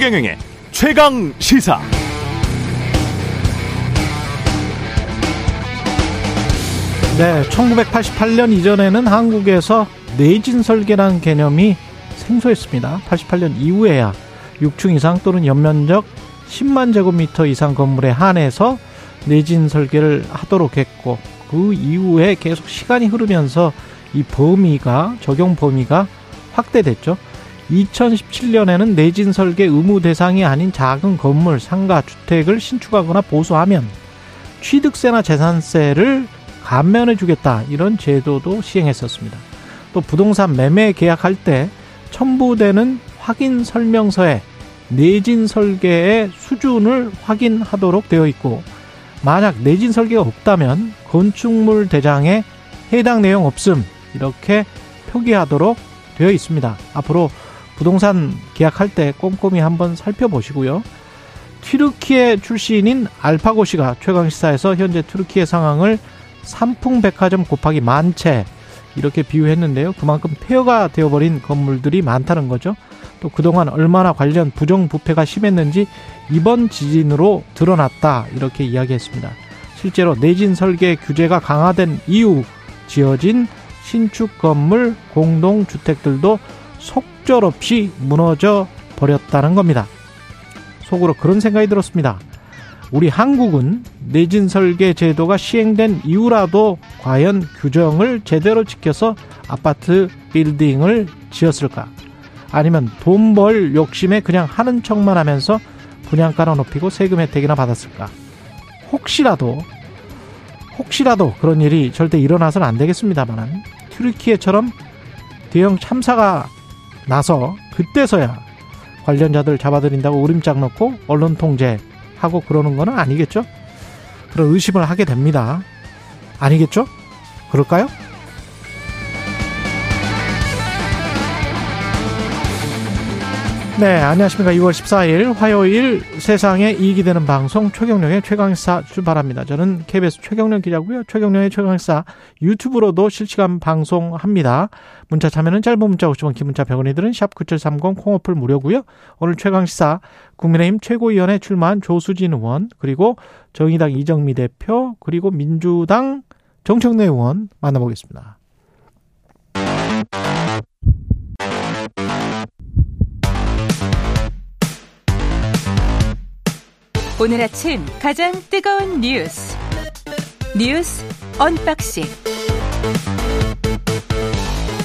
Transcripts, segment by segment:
최경영의 최강 시사. 네, 1988년 이전에는 한국에서 내진 설계라는 개념이 생소했습니다. 88년 이후에야 6층 이상 또는 연면적 10만 제곱미터 이상 건물에 한해서 내진 설계를 하도록 했고 그 이후에 계속 시간이 흐르면서 이 범위가 적용 범위가 확대됐죠. 2017년에는 내진 설계 의무 대상이 아닌 작은 건물, 상가, 주택을 신축하거나 보수하면 취득세나 재산세를 감면해 주겠다. 이런 제도도 시행했었습니다. 또 부동산 매매 계약할 때 첨부되는 확인 설명서에 내진 설계의 수준을 확인하도록 되어 있고 만약 내진 설계가 없다면 건축물 대장에 해당 내용 없음 이렇게 표기하도록 되어 있습니다. 앞으로 부동산 계약할 때 꼼꼼히 한번 살펴보시고요. 튀르키예 출신인 알파고 씨가 최강시사에서 현재 튀르키예 상황을 삼풍백화점 곱하기 만채 이렇게 비유했는데요. 그만큼 폐허가 되어버린 건물들이 많다는 거죠. 또 그동안 얼마나 관련 부정부패가 심했는지 이번 지진으로 드러났다 이렇게 이야기했습니다. 실제로 내진 설계 규제가 강화된 이후 지어진 신축 건물 공동주택들도 속 절 없이 무너져 버렸다는 겁니다. 속으로 그런 생각이 들었습니다. 우리 한국은 내진 설계 제도가 시행된 이후라도 과연 규정을 제대로 지켜서 아파트 빌딩을 지었을까? 아니면 돈 벌 욕심에 그냥 하는 척만 하면서 분양가나 높이고 세금 혜택이나 받았을까? 혹시라도 혹시라도 그런 일이 절대 일어나서는 안 되겠습니다만 튀르키예처럼 대형 참사가 나서 그때서야 관련자들 잡아들인다고 우림짝 넣고 언론 통제하고 그러는 거는 아니겠죠? 그런 의심을 하게 됩니다. 아니겠죠? 그럴까요? 네, 안녕하십니까. 2월 14일 화요일 세상에 이익이 되는 방송 최경령의 최강사 출발합니다. 저는 KBS 최경령 기자고요. 최경령의 최강사 유튜브로도 실시간 방송합니다. 문자 참여는 짧은 문자 50원, 긴 문자 100원이 들은 샵9730 콩어플 무료고요. 오늘 최강시사 국민의힘 최고위원회 출마한 조수진 의원 그리고 정의당 이정미 대표 그리고 민주당 정청래 의원 만나보겠습니다. 오늘 아침 가장 뜨거운 뉴스 뉴스 unboxing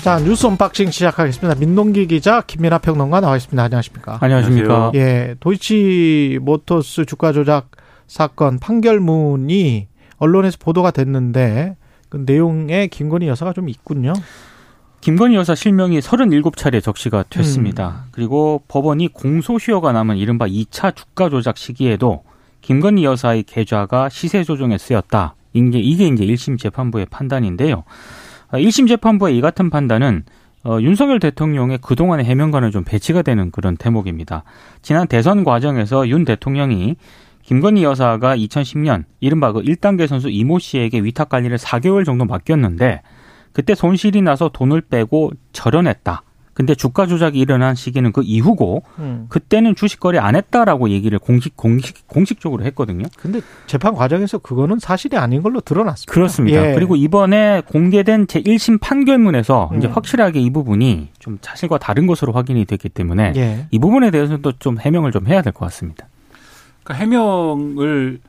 자 뉴스 unboxing 시작하겠습니다. 민동기 기자 김민아 평론가 나와 있습니다. 안녕하십니까? 안녕하십니까? 예, 도이치 모터스 주가 조작 사건 판결문이 언론에서 보도가 됐는데 그 내용에 김건희 여사가 좀 있군요. 김건희 여사 실명이 37차례 적시가 됐습니다. 음. 그리고 법원이 공소시효가 남은 이른바 2차 주가 조작 시기에도 김건희 여사의 계좌가 시세 조정에 쓰였다. 이게, 이게 이제 1심 재판부의 판단인데요. 1심 재판부의 이 같은 판단은 어, 윤석열 대통령의 그동안의 해명과는 좀 배치가 되는 그런 대목입니다. 지난 대선 과정에서 윤 대통령이 김건희 여사가 2010년 이른바 그 1단계 선수 이모 씨에게 위탁 관리를 4개월 정도 맡겼는데 그때 손실이 나서 돈을 빼고 절연했다. 근데 주가 조작이 일어난 시기는 그 이후고 음. 그때는 주식 거래 안 했다라고 얘기를 공식 공식 공식적으로 했거든요. 근데 재판 과정에서 그거는 사실이 아닌 걸로 드러났습니다. 그렇습니다. 예. 그리고 이번에 공개된 제 1심 판결문에서 이제 음. 확실하게 이 부분이 좀 사실과 다른 것으로 확인이 됐기 때문에 예. 이 부분에 대해서는 또 좀 해명을 좀 해야 될 것 같습니다. 그러니까 해명을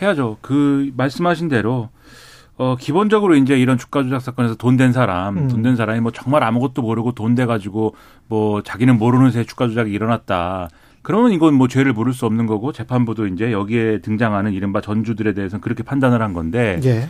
해야죠. 그 말씀하신 대로 어 기본적으로 이제 이런 주가 조작 사건에서 돈 된 사람, 음. 돈된 사람이 뭐 정말 아무것도 모르고 돈 돼 가지고 뭐 자기는 모르는 새에 주가 조작이 일어났다. 그러면 이건 뭐 죄를 물을 수 없는 거고 재판부도 이제 여기에 등장하는 이른바 전주들에 대해서는 그렇게 판단을 한 건데 예.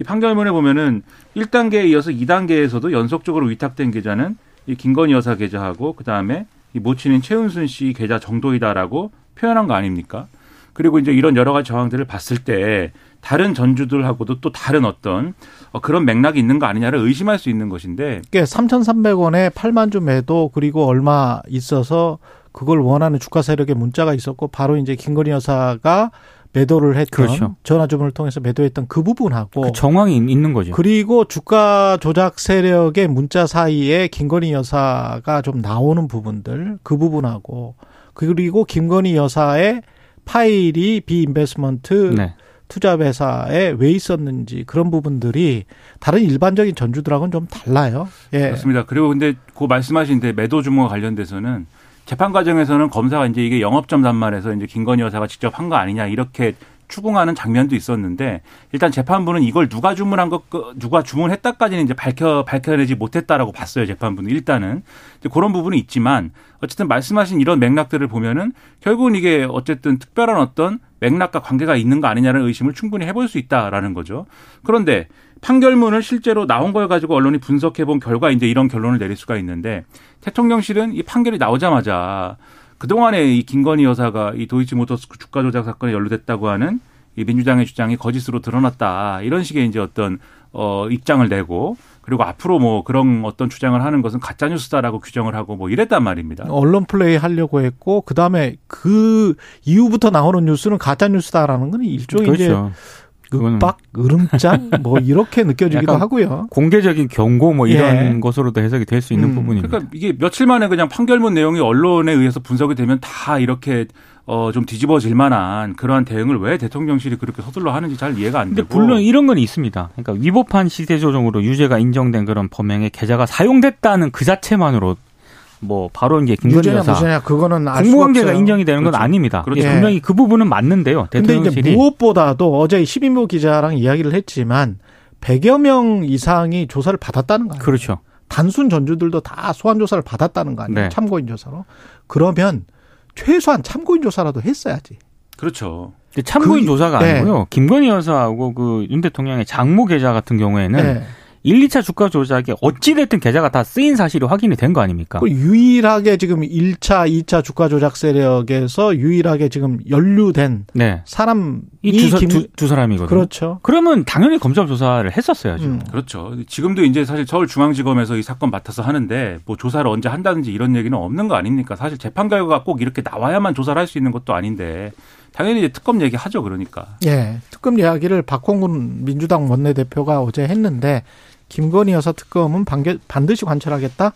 이 판결문에 보면은 1단계에 이어서 2단계에서도 연속적으로 위탁된 계좌는 이 김건희 여사 계좌하고 그 다음에 이 모친인 최은순 씨 계좌 정도이다라고 표현한 거 아닙니까? 그리고 이제 이런 여러 가지 정황들을 봤을 때 다른 전주들하고도 또 다른 어떤 어, 그런 맥락이 있는 거 아니냐를 의심할 수 있는 것인데 그게 3,300원에 8만 주 매도 그리고 얼마 있어서 그걸 원하는 주가 세력의 문자가 있었고 바로 이제 김건희 여사가 매도를 했던 그렇죠. 전화 주문을 통해서 매도했던 그 부분하고 그 정황이 있는 거죠. 그리고 주가 조작 세력의 문자 사이에 김건희 여사가 좀 나오는 부분들 그 부분하고 그리고 김건희 여사의 파일이 비인베스먼트 네. 투자 회사에 왜 있었는지 그런 부분들이 다른 일반적인 전주들하고는 좀 달라요. 예. 그렇습니다. 그리고 근데 그 말씀하신 매도 주문과 관련돼서는 재판 과정에서는 검사가 이제 이게 영업점 단말에서 이제 김건희 여사가 직접 한 거 아니냐 이렇게 추궁하는 장면도 있었는데 일단 재판부는 이걸 누가 주문한 것 누가 주문했다까지는 이제 밝혀 밝혀내지 못했다라고 봤어요 재판부는 일단은 이제 그런 부분이 있지만 어쨌든 말씀하신 이런 맥락들을 보면은 결국은 이게 어쨌든 특별한 어떤 맥락과 관계가 있는 거 아니냐는 의심을 충분히 해볼 수 있다라는 거죠. 그런데 판결문을 실제로 나온 걸 가지고 언론이 분석해 본 결과 이제 이런 결론을 내릴 수가 있는데 대통령실은 이 판결이 나오자마자 그동안에 이 김건희 여사가 이 도이치모터스 주가 조작 사건에 연루됐다고 하는 이 민주당의 주장이 거짓으로 드러났다. 이런 식의 이제 어떤 어 입장을 내고 그리고 앞으로 뭐 그런 어떤 주장을 하는 것은 가짜 뉴스다라고 규정을 하고 뭐 이랬단 말입니다. 언론 플레이 하려고 했고 그다음에 그 이후부터 나오는 뉴스는 가짜 뉴스다라는 건 일종의 그렇죠. 이제 윽박, 으름장 뭐 이렇게 느껴지기도 하고요. 공개적인 경고 뭐 이런 예. 것으로도 해석이 될 수 있는 음. 부분입니다. 그러니까 이게 며칠 만에 그냥 판결문 내용이 언론에 의해서 분석이 되면 다 이렇게 어 좀 뒤집어질 만한 그러한 대응을 왜 대통령실이 그렇게 서둘러 하는지 잘 이해가 안 근데 되고. 물론 이런 건 있습니다. 그러니까 위법한 시세 조정으로 유죄가 인정된 그런 범행에 계좌가 사용됐다는 그 자체만으로 뭐 바로 이제 김건희 유죄냐 여사 무죄냐 그거는 공무관계가. 인정이 되는 건 그렇죠. 아닙니다. 그렇죠. 예, 분명히 그 부분은 맞는데요. 근데 이제 대통령실이 무엇보다도 어제 시민보 기자랑 이야기를 했지만 100여 명 이상이 조사를 받았다는 거 아니에요. 그렇죠. 단순 전주들도 다 소환 조사를 받았다는 거 아니에요. 네. 참고인 조사로. 그러면 최소한 참고인 조사라도 했어야지. 그렇죠. 근데 참고인 그- 조사가 네. 아니고요. 김건희 여사하고 그 윤 대통령의 장모 계좌 같은 경우에는 네. 1, 2차 주가 조작에 어찌됐든 계좌가 다 쓰인 사실이 확인이 된 거 아닙니까? 그 유일하게 지금 1차, 2차 주가 조작 세력에서 유일하게 지금 연루된 네. 사람이 이두김 두, 두 사람이거든요. 그렇죠. 그러면 당연히 검찰 조사를 했었어야죠. 음. 그렇죠. 지금도 이제 사실 서울중앙지검에서 이 사건 맡아서 하는데 뭐 조사를 언제 한다든지 이런 얘기는 없는 거 아닙니까? 사실 재판 결과가 꼭 이렇게 나와야만 조사를 할 수 있는 것도 아닌데 당연히 이제 특검 얘기 하죠. 그러니까. 예. 특검 이야기를 박홍근 민주당 원내대표가 어제 했는데 김건희 여사 특검은 반겨, 반드시 관철하겠다.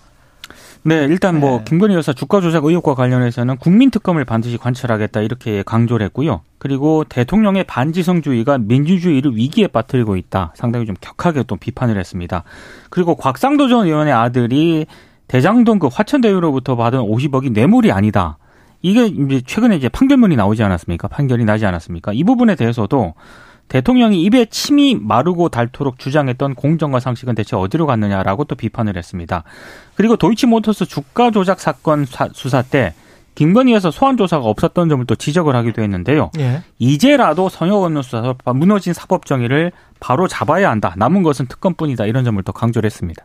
네, 일단 뭐 네. 김건희 여사 주가 조작 의혹과 관련해서는 국민 특검을 반드시 관철하겠다 이렇게 강조를 했고요. 그리고 대통령의 반지성주의가 민주주의를 위기에 빠뜨리고 있다. 상당히 좀 격하게 또 비판을 했습니다. 그리고 곽상도 전 의원의 아들이 대장동 그 화천대유로부터 받은 50억이 뇌물이 아니다. 이게 이제 최근에 이제 판결문이 나오지 않았습니까? 판결이 나지 않았습니까? 이 부분에 대해서도 대통령이 입에 침이 마르고 닳도록 주장했던 공정과 상식은 대체 어디로 갔느냐라고 또 비판을 했습니다. 그리고 도이치모터스 주가 조작 사건 사- 수사 때 김건희 여사 소환 조사가 없었던 점을 또 지적을 하기도 했는데요. 예. 이제라도 성역 없는 수사서 무너진 사법 정의를 바로 잡아야 한다. 남은 것은 특검뿐이다. 이런 점을 또 강조를 했습니다.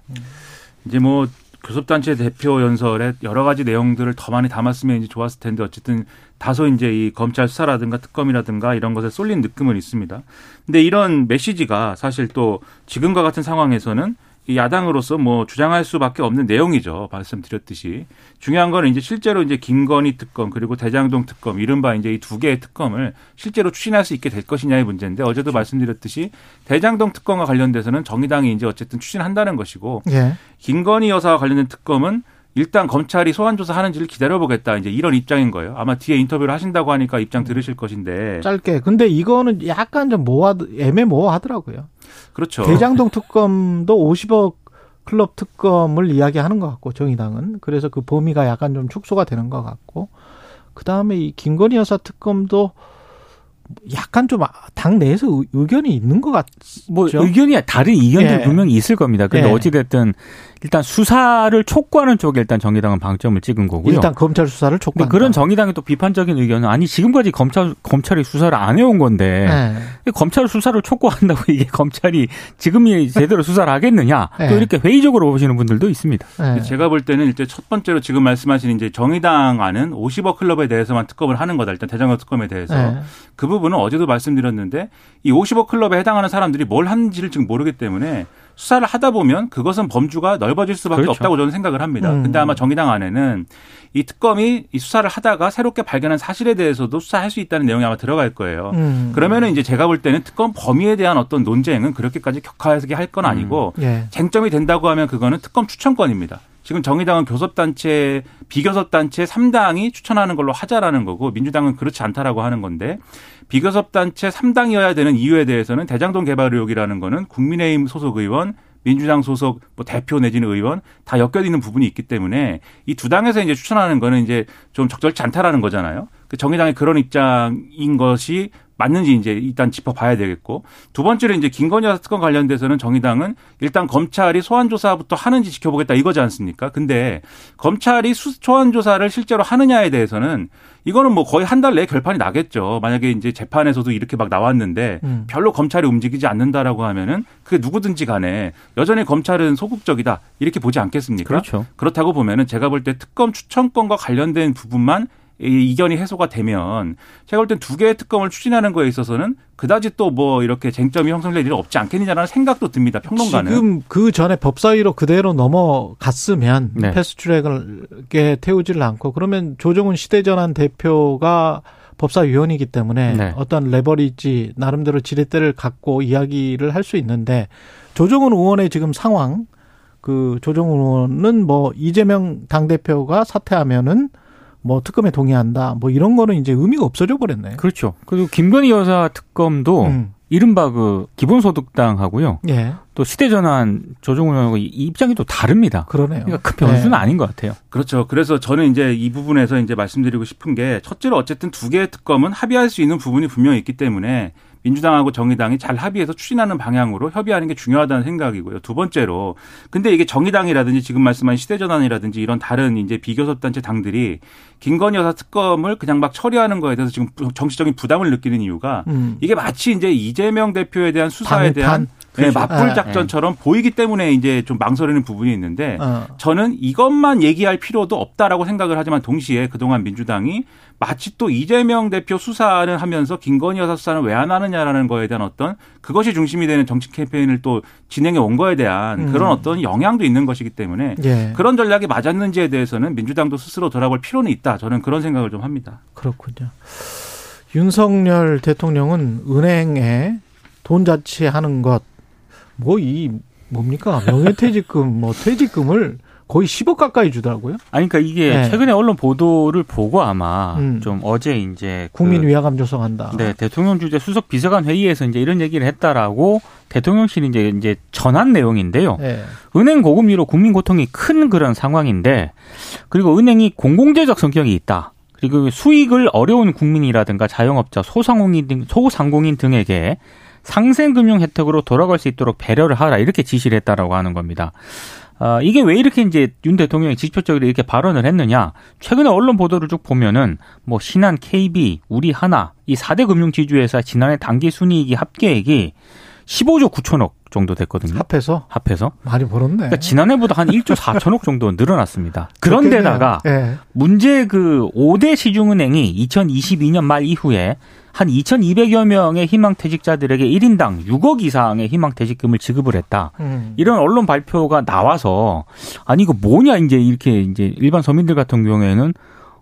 이제 뭐 교섭단체 대표 연설에 여러 가지 내용들을 더 많이 담았으면 이제 좋았을 텐데 어쨌든 다소 이제 이 검찰 수사라든가 특검이라든가 이런 것에 쏠린 느낌은 있습니다. 근데 이런 메시지가 사실 또 지금과 같은 상황에서는 이 야당으로서 뭐 주장할 수밖에 없는 내용이죠. 말씀드렸듯이 중요한 거는 이제 실제로 이제 김건희 특검 그리고 대장동 특검 이른바 이제 이 두 개의 특검을 실제로 추진할 수 있게 될 것이냐의 문제인데 어제도 말씀드렸듯이 대장동 특검과 관련돼서는 정의당이 이제 어쨌든 추진한다는 것이고 예. 김건희 여사와 관련된 특검은 일단 검찰이 소환 조사하는지를 기다려보겠다 이제 이런 입장인 거예요. 아마 뒤에 인터뷰를 하신다고 하니까 입장 들으실 것인데 짧게. 근데 이거는 약간 좀 모호 애매모호하더라고요. 그렇죠. 대장동 특검도 50억 클럽 특검을 이야기하는 것 같고 정의당은 그래서 그 범위가 약간 좀 축소가 되는 것 같고 그 다음에 이 김건희 여사 특검도 약간 좀 당 내에서 의- 의견이 있는 것 같죠. 뭐 의견이 다른 이견들이 예. 분명히 있을 겁니다. 근데 예. 어찌 됐든 일단 수사를 촉구하는 쪽에 일단 정의당은 방점을 찍은 거고요. 일단 검찰 수사를 촉구한다. 그런 정의당의 또 비판적인 의견은 아니 지금까지 검찰 검찰이 수사를 안 해온 건데 네. 검찰 수사를 촉구한다고 이게 검찰이 지금이 제대로 수사를 하겠느냐 네. 또 이렇게 회의적으로 보시는 분들도 있습니다. 네. 제가 볼 때는 일단 첫 번째로 지금 말씀하신 이제 정의당 안은 50억 클럽에 대해서만 특검을 하는 거다. 일단 대장동 특검에 대해서 네. 그 부분은 어제도 말씀드렸는데 이 50억 클럽에 해당하는 사람들이 뭘 하는지를 지금 모르기 때문에 수사를 하다 보면 그것은 범주가 넓어질 수밖에 그렇죠. 없다고 저는 생각을 합니다. 음. 근데 아마 정의당 안에는 이 특검이 이 수사를 하다가 새롭게 발견한 사실에 대해서도 수사할 수 있다는 내용이 아마 들어갈 거예요. 음. 그러면은 이제 제가 볼 때는 특검 범위에 대한 어떤 논쟁은 그렇게까지 격하게 할 건 아니고 예. 쟁점이 된다고 하면 그거는 특검 추천권입니다. 지금 정의당은 교섭단체, 비교섭단체 3당이 추천하는 걸로 하자라는 거고 민주당은 그렇지 않다라고 하는 건데 비교섭 단체 3당이어야 되는 이유에 대해서는 대장동 개발 의혹이라는 거는 국민의힘 소속 의원 민주당 소속 뭐 대표 내지는 의원 다 엮여 있는 부분이 있기 때문에 이 두 당에서 이제 추천하는 거는 이제 좀 적절치 않다라는 거잖아요. 그 정의당의 그런 입장인 것이 맞는지 이제 일단 짚어봐야 되겠고 두 번째로 이제 김건희 여사 특검 관련돼서는 정의당은 일단 검찰이 소환 조사부터 하는지 지켜보겠다 이거지 않습니까? 근데 검찰이 소환 조사를 실제로 하느냐에 대해서는 이거는 뭐 거의 한 달 내에 결판이 나겠죠. 만약에 이제 재판에서도 이렇게 막 나왔는데 음. 별로 검찰이 움직이지 않는다라고 하면은 그게 누구든지 간에 여전히 검찰은 소극적이다 이렇게 보지 않겠습니까? 그렇죠. 그렇다고 보면은 제가 볼 때 특검 추천권과 관련된 부분만 이 이견이 해소가 되면 제가 볼 땐 두 개의 특검을 추진하는 거에 있어서는 그다지 또 뭐 이렇게 쟁점이 형성될 일은 없지 않겠느냐라는 생각도 듭니다. 평론가는. 지금 그 전에 법사위로 그대로 넘어갔으면 네. 패스트트랙에 태우지를 않고 그러면 조정훈 시대전환 대표가 법사위원이기 때문에 네. 어떤 레버리지 나름대로 지렛대를 갖고 이야기를 할 수 있는데 조정훈 의원의 지금 상황 그 조정훈 의원은 뭐 이재명 당 대표가 사퇴하면은 뭐 특검에 동의한다. 뭐 이런 거는 이제 의미가 없어져 버렸네. 그렇죠. 그리고 김건희 여사 특검도 음. 이른바 그 기본소득당하고요. 예. 또 시대전환 조정훈하고 입장이 또 다릅니다. 그러네요. 그러니까 큰 변수는 네. 아닌 것 같아요. 그렇죠. 그래서 저는 이제 이 부분에서 이제 말씀드리고 싶은 게 첫째로 어쨌든 두 개의 특검은 합의할 수 있는 부분이 분명히 있기 때문에 민주당하고 정의당이 잘 합의해서 추진하는 방향으로 협의하는 게 중요하다는 생각이고요. 두 번째로 근데 이게 정의당이라든지 지금 말씀하신 시대전환이라든지 이런 다른 이제 비교섭단체 당들이 김건희 여사 특검을 그냥 막 처리하는 거에 대해서 지금 정치적인 부담을 느끼는 이유가 음. 이게 마치 이제 이재명 대표에 대한 수사에 대한 네. 맞불 아, 작전처럼 네. 보이기 때문에 이제 좀 망설이는 부분이 있는데 어. 저는 이것만 얘기할 필요도 없다라고 생각을 하지만 동시에 그동안 민주당이 마치 또 이재명 대표 수사는 하면서 김건희 여사 수사는 왜 안 하느냐라는 거에 대한 어떤 그것이 중심이 되는 정치 캠페인을 또 진행해 온 거에 대한 음. 그런 어떤 영향도 있는 것이기 때문에 예. 그런 전략이 맞았는지에 대해서는 민주당도 스스로 돌아볼 필요는 있다. 저는 그런 생각을 좀 합니다. 그렇군요. 윤석열 대통령은 은행에 돈 자치하는 것 뭐 이 뭡니까 명예퇴직금 뭐 퇴직금을 거의 10억 가까이 주더라고요. 아니 그러니까 이게 네. 최근에 언론 보도를 보고 아마 음. 좀 어제 이제 국민 그, 위화감 조성한다. 네, 대통령 주재 수석 비서관 회의에서 이제 이런 얘기를 했다라고 대통령실이 이제 이제 전한 내용인데요. 네. 은행 고금리로 국민 고통이 큰 그런 상황인데 그리고 은행이 공공재적 성격이 있다. 그리고 수익을 어려운 국민이라든가 자영업자, 소상공인 등 소상공인 등에게 상생금융 혜택으로 돌아갈 수 있도록 배려를 하라 이렇게 지시를 했다라고 하는 겁니다. 어, 이게 왜 이렇게 이제 윤 대통령이 직접적으로 이렇게 발언을 했느냐? 최근에 언론 보도를 쭉 보면은 뭐 신한, KB, 우리 하나 이 4대 금융 지주회사 지난해 단기 순이익이 합계액이 15조 9천억 정도 됐거든요. 합해서? 합해서. 많이 벌었네. 그러니까 지난해보다 한 1조 4천억 정도 늘어났습니다. 그런데다가 네. 문제 그 5대 시중은행이 2022년 말 이후에 한 2,200여 명의 희망퇴직자들에게 1인당 6억 이상의 희망퇴직금을 지급을 했다. 음. 이런 언론 발표가 나와서 아니 이거 뭐냐 이제 이렇게 이제 일반 서민들 같은 경우에는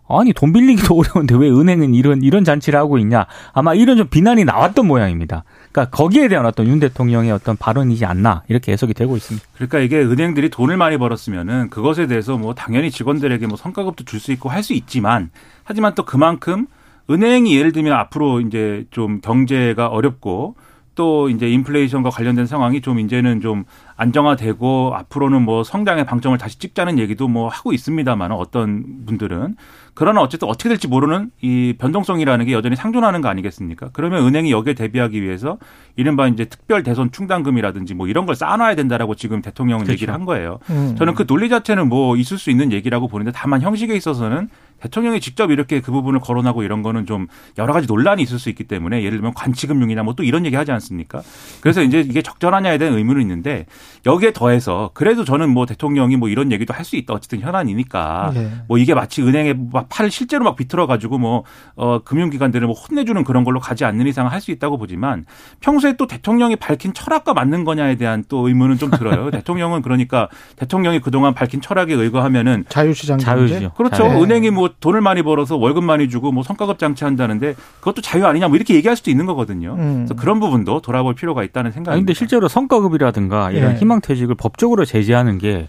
아니 돈 빌리기도 어려운데 왜 은행은 이런 이런 잔치를 하고 있냐 아마 이런 좀 비난이 나왔던 모양입니다. 그러니까 거기에 대한 어떤 윤 대통령의 어떤 발언이지 않나 이렇게 해석이 되고 있습니다. 그러니까 이게 은행들이 돈을 많이 벌었으면은 그것에 대해서 뭐 당연히 직원들에게 뭐 성과급도 줄 수 있고 할 수 있지만 하지만 또 그만큼 은행이 예를 들면 앞으로 이제 좀 경제가 어렵고 또 이제 인플레이션과 관련된 상황이 좀 이제는 좀 안정화되고 앞으로는 뭐 성장의 방점을 다시 찍자는 얘기도 뭐 하고 있습니다만 어떤 분들은 그러나 어쨌든 어떻게 될지 모르는 이 변동성이라는 게 여전히 상존하는 거 아니겠습니까? 그러면 은행이 여기에 대비하기 위해서 이른바 이제 특별 대손 충당금이라든지 뭐 이런 걸 쌓아놔야 된다라고 지금 대통령은 그렇죠. 얘기를 한 거예요. 음. 저는 그 논리 자체는 뭐 있을 수 있는 얘기라고 보는데 다만 형식에 있어서는 대통령이 직접 이렇게 그 부분을 거론하고 이런 거는 좀 여러 가지 논란이 있을 수 있기 때문에 예를 들면 관치금융이나 뭐 또 이런 얘기 하지 않습니까? 그래서 이제 이게 적절하냐에 대한 의문은 있는데 여기에 더해서 그래도 저는 뭐 대통령이 뭐 이런 얘기도 할 수 있다. 어쨌든 현안이니까 네. 뭐 이게 마치 은행에 막팔 실제로 막 비틀어 가지고 뭐 어, 금융기관들을 뭐 혼내주는 그런 걸로 가지 않는 이상 할 수 있다고 보지만 평소에 또 대통령이 밝힌 철학과 맞는 거냐에 대한 또 의문은 좀 들어요. 대통령은 그러니까 대통령이 그동안 밝힌 철학에 의거하면은 자유시장 자유죠. 그렇죠. 네. 은행이 뭐 돈을 많이 벌어서 월급 많이 주고 뭐 성과급 장치한다는데 그것도 자유 아니냐 뭐 이렇게 얘기할 수도 있는 거거든요. 음. 그래서 그런 부분도 돌아볼 필요가 있다는 생각입니다. 그런데 실제로 성과급이라든가 이런 예. 희망퇴직을 법적으로 제재하는 게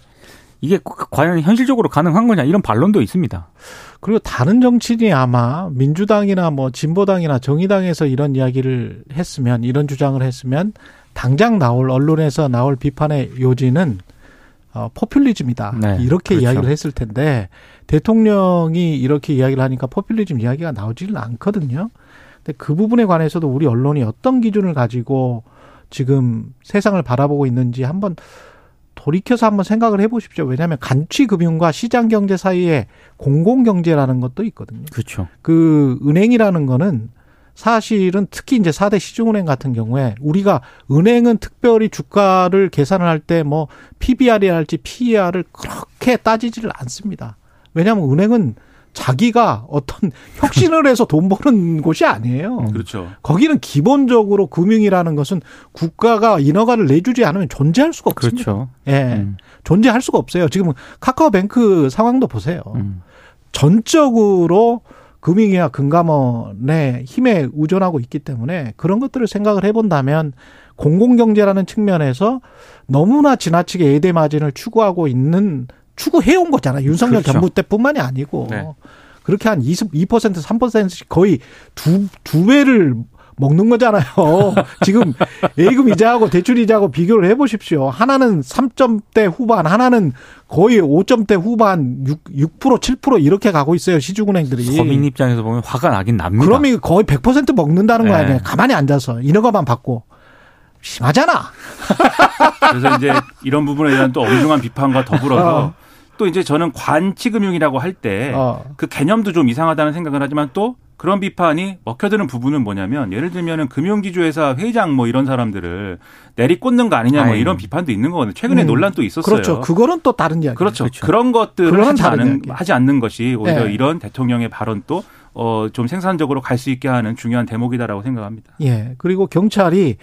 이게 과연 현실적으로 가능한 거냐 이런 반론도 있습니다. 그리고 다른 정치인이 아마 민주당이나 뭐 진보당이나 정의당에서 이런 이야기를 했으면 이런 주장을 했으면 당장 나올 언론에서 나올 비판의 요지는 어, 포퓰리즘이다. 네, 이렇게 그렇죠. 이야기를 했을 텐데 대통령이 이렇게 이야기를 하니까 포퓰리즘 이야기가 나오지는 않거든요. 근데 그 부분에 관해서도 우리 언론이 어떤 기준을 가지고 지금 세상을 바라보고 있는지 한번 돌이켜서 한번 생각을 해보십시오. 왜냐하면 간취금융과 시장 경제 사이에 공공 경제라는 것도 있거든요. 그렇죠. 그 은행이라는 거는 사실은 특히 이제 4대 시중은행 같은 경우에 우리가 은행은 특별히 주가를 계산을 할 때 뭐 PBR이랄지 PER을 그렇게 따지지를 않습니다. 왜냐하면 은행은 자기가 어떤 혁신을 해서 돈 버는 곳이 아니에요. 그렇죠. 거기는 기본적으로 금융이라는 것은 국가가 인허가를 내주지 않으면 존재할 수가 없습니다. 그렇죠. 예. 음, 존재할 수가 없어요. 지금 카카오뱅크 상황도 보세요. 음. 전적으로 금융위와 금감원의 힘에 의존하고 있기 때문에 그런 것들을 생각을 해본다면 공공경제라는 측면에서 너무나 지나치게 에대 마진을 추구하고 있는 추구해온 거잖아요. 윤석열 그렇죠. 정부 때뿐만이 아니고 네. 그렇게 한 20, 2% 3%씩 거의 두, 두 배를 먹는 거잖아요. 지금 예금 이자하고 대출 이자하고 비교를 해보십시오. 하나는 3점대 후반, 하나는 거의 5점대 후반, 6, 6% 7% 이렇게 가고 있어요. 시중은행들이. 서민 입장에서 보면 화가 나긴 납니다. 그러면 거의 100% 먹는다는 거 네. 아니에요. 가만히 앉아서 인허가만 받고. 심하잖아. 그래서 이제 이런 부분에 대한 또 엄중한 비판과 더불어서 어. 또 이제 저는 관치금융이라고 할 때그 어. 개념도 좀 이상하다는 생각을 하지만 또 그런 비판이 먹혀드는 부분은 뭐냐면 예를 들면은 금융지주회사 회장 뭐 이런 사람들을 내리꽂는 거 아니냐 뭐 아유. 이런 비판도 있는 거거든요. 최근에 음. 논란도 있었어요. 그렇죠. 그거는 또 다른 이야기. 그렇죠. 그렇죠. 그런 것들을 하지 않은, 이야기. 하지 않는 것이 오히려 네. 이런 대통령의 발언도 어, 좀 생산적으로 갈 수 있게 하는 중요한 대목이다라고 생각합니다. 예. 그리고 경찰이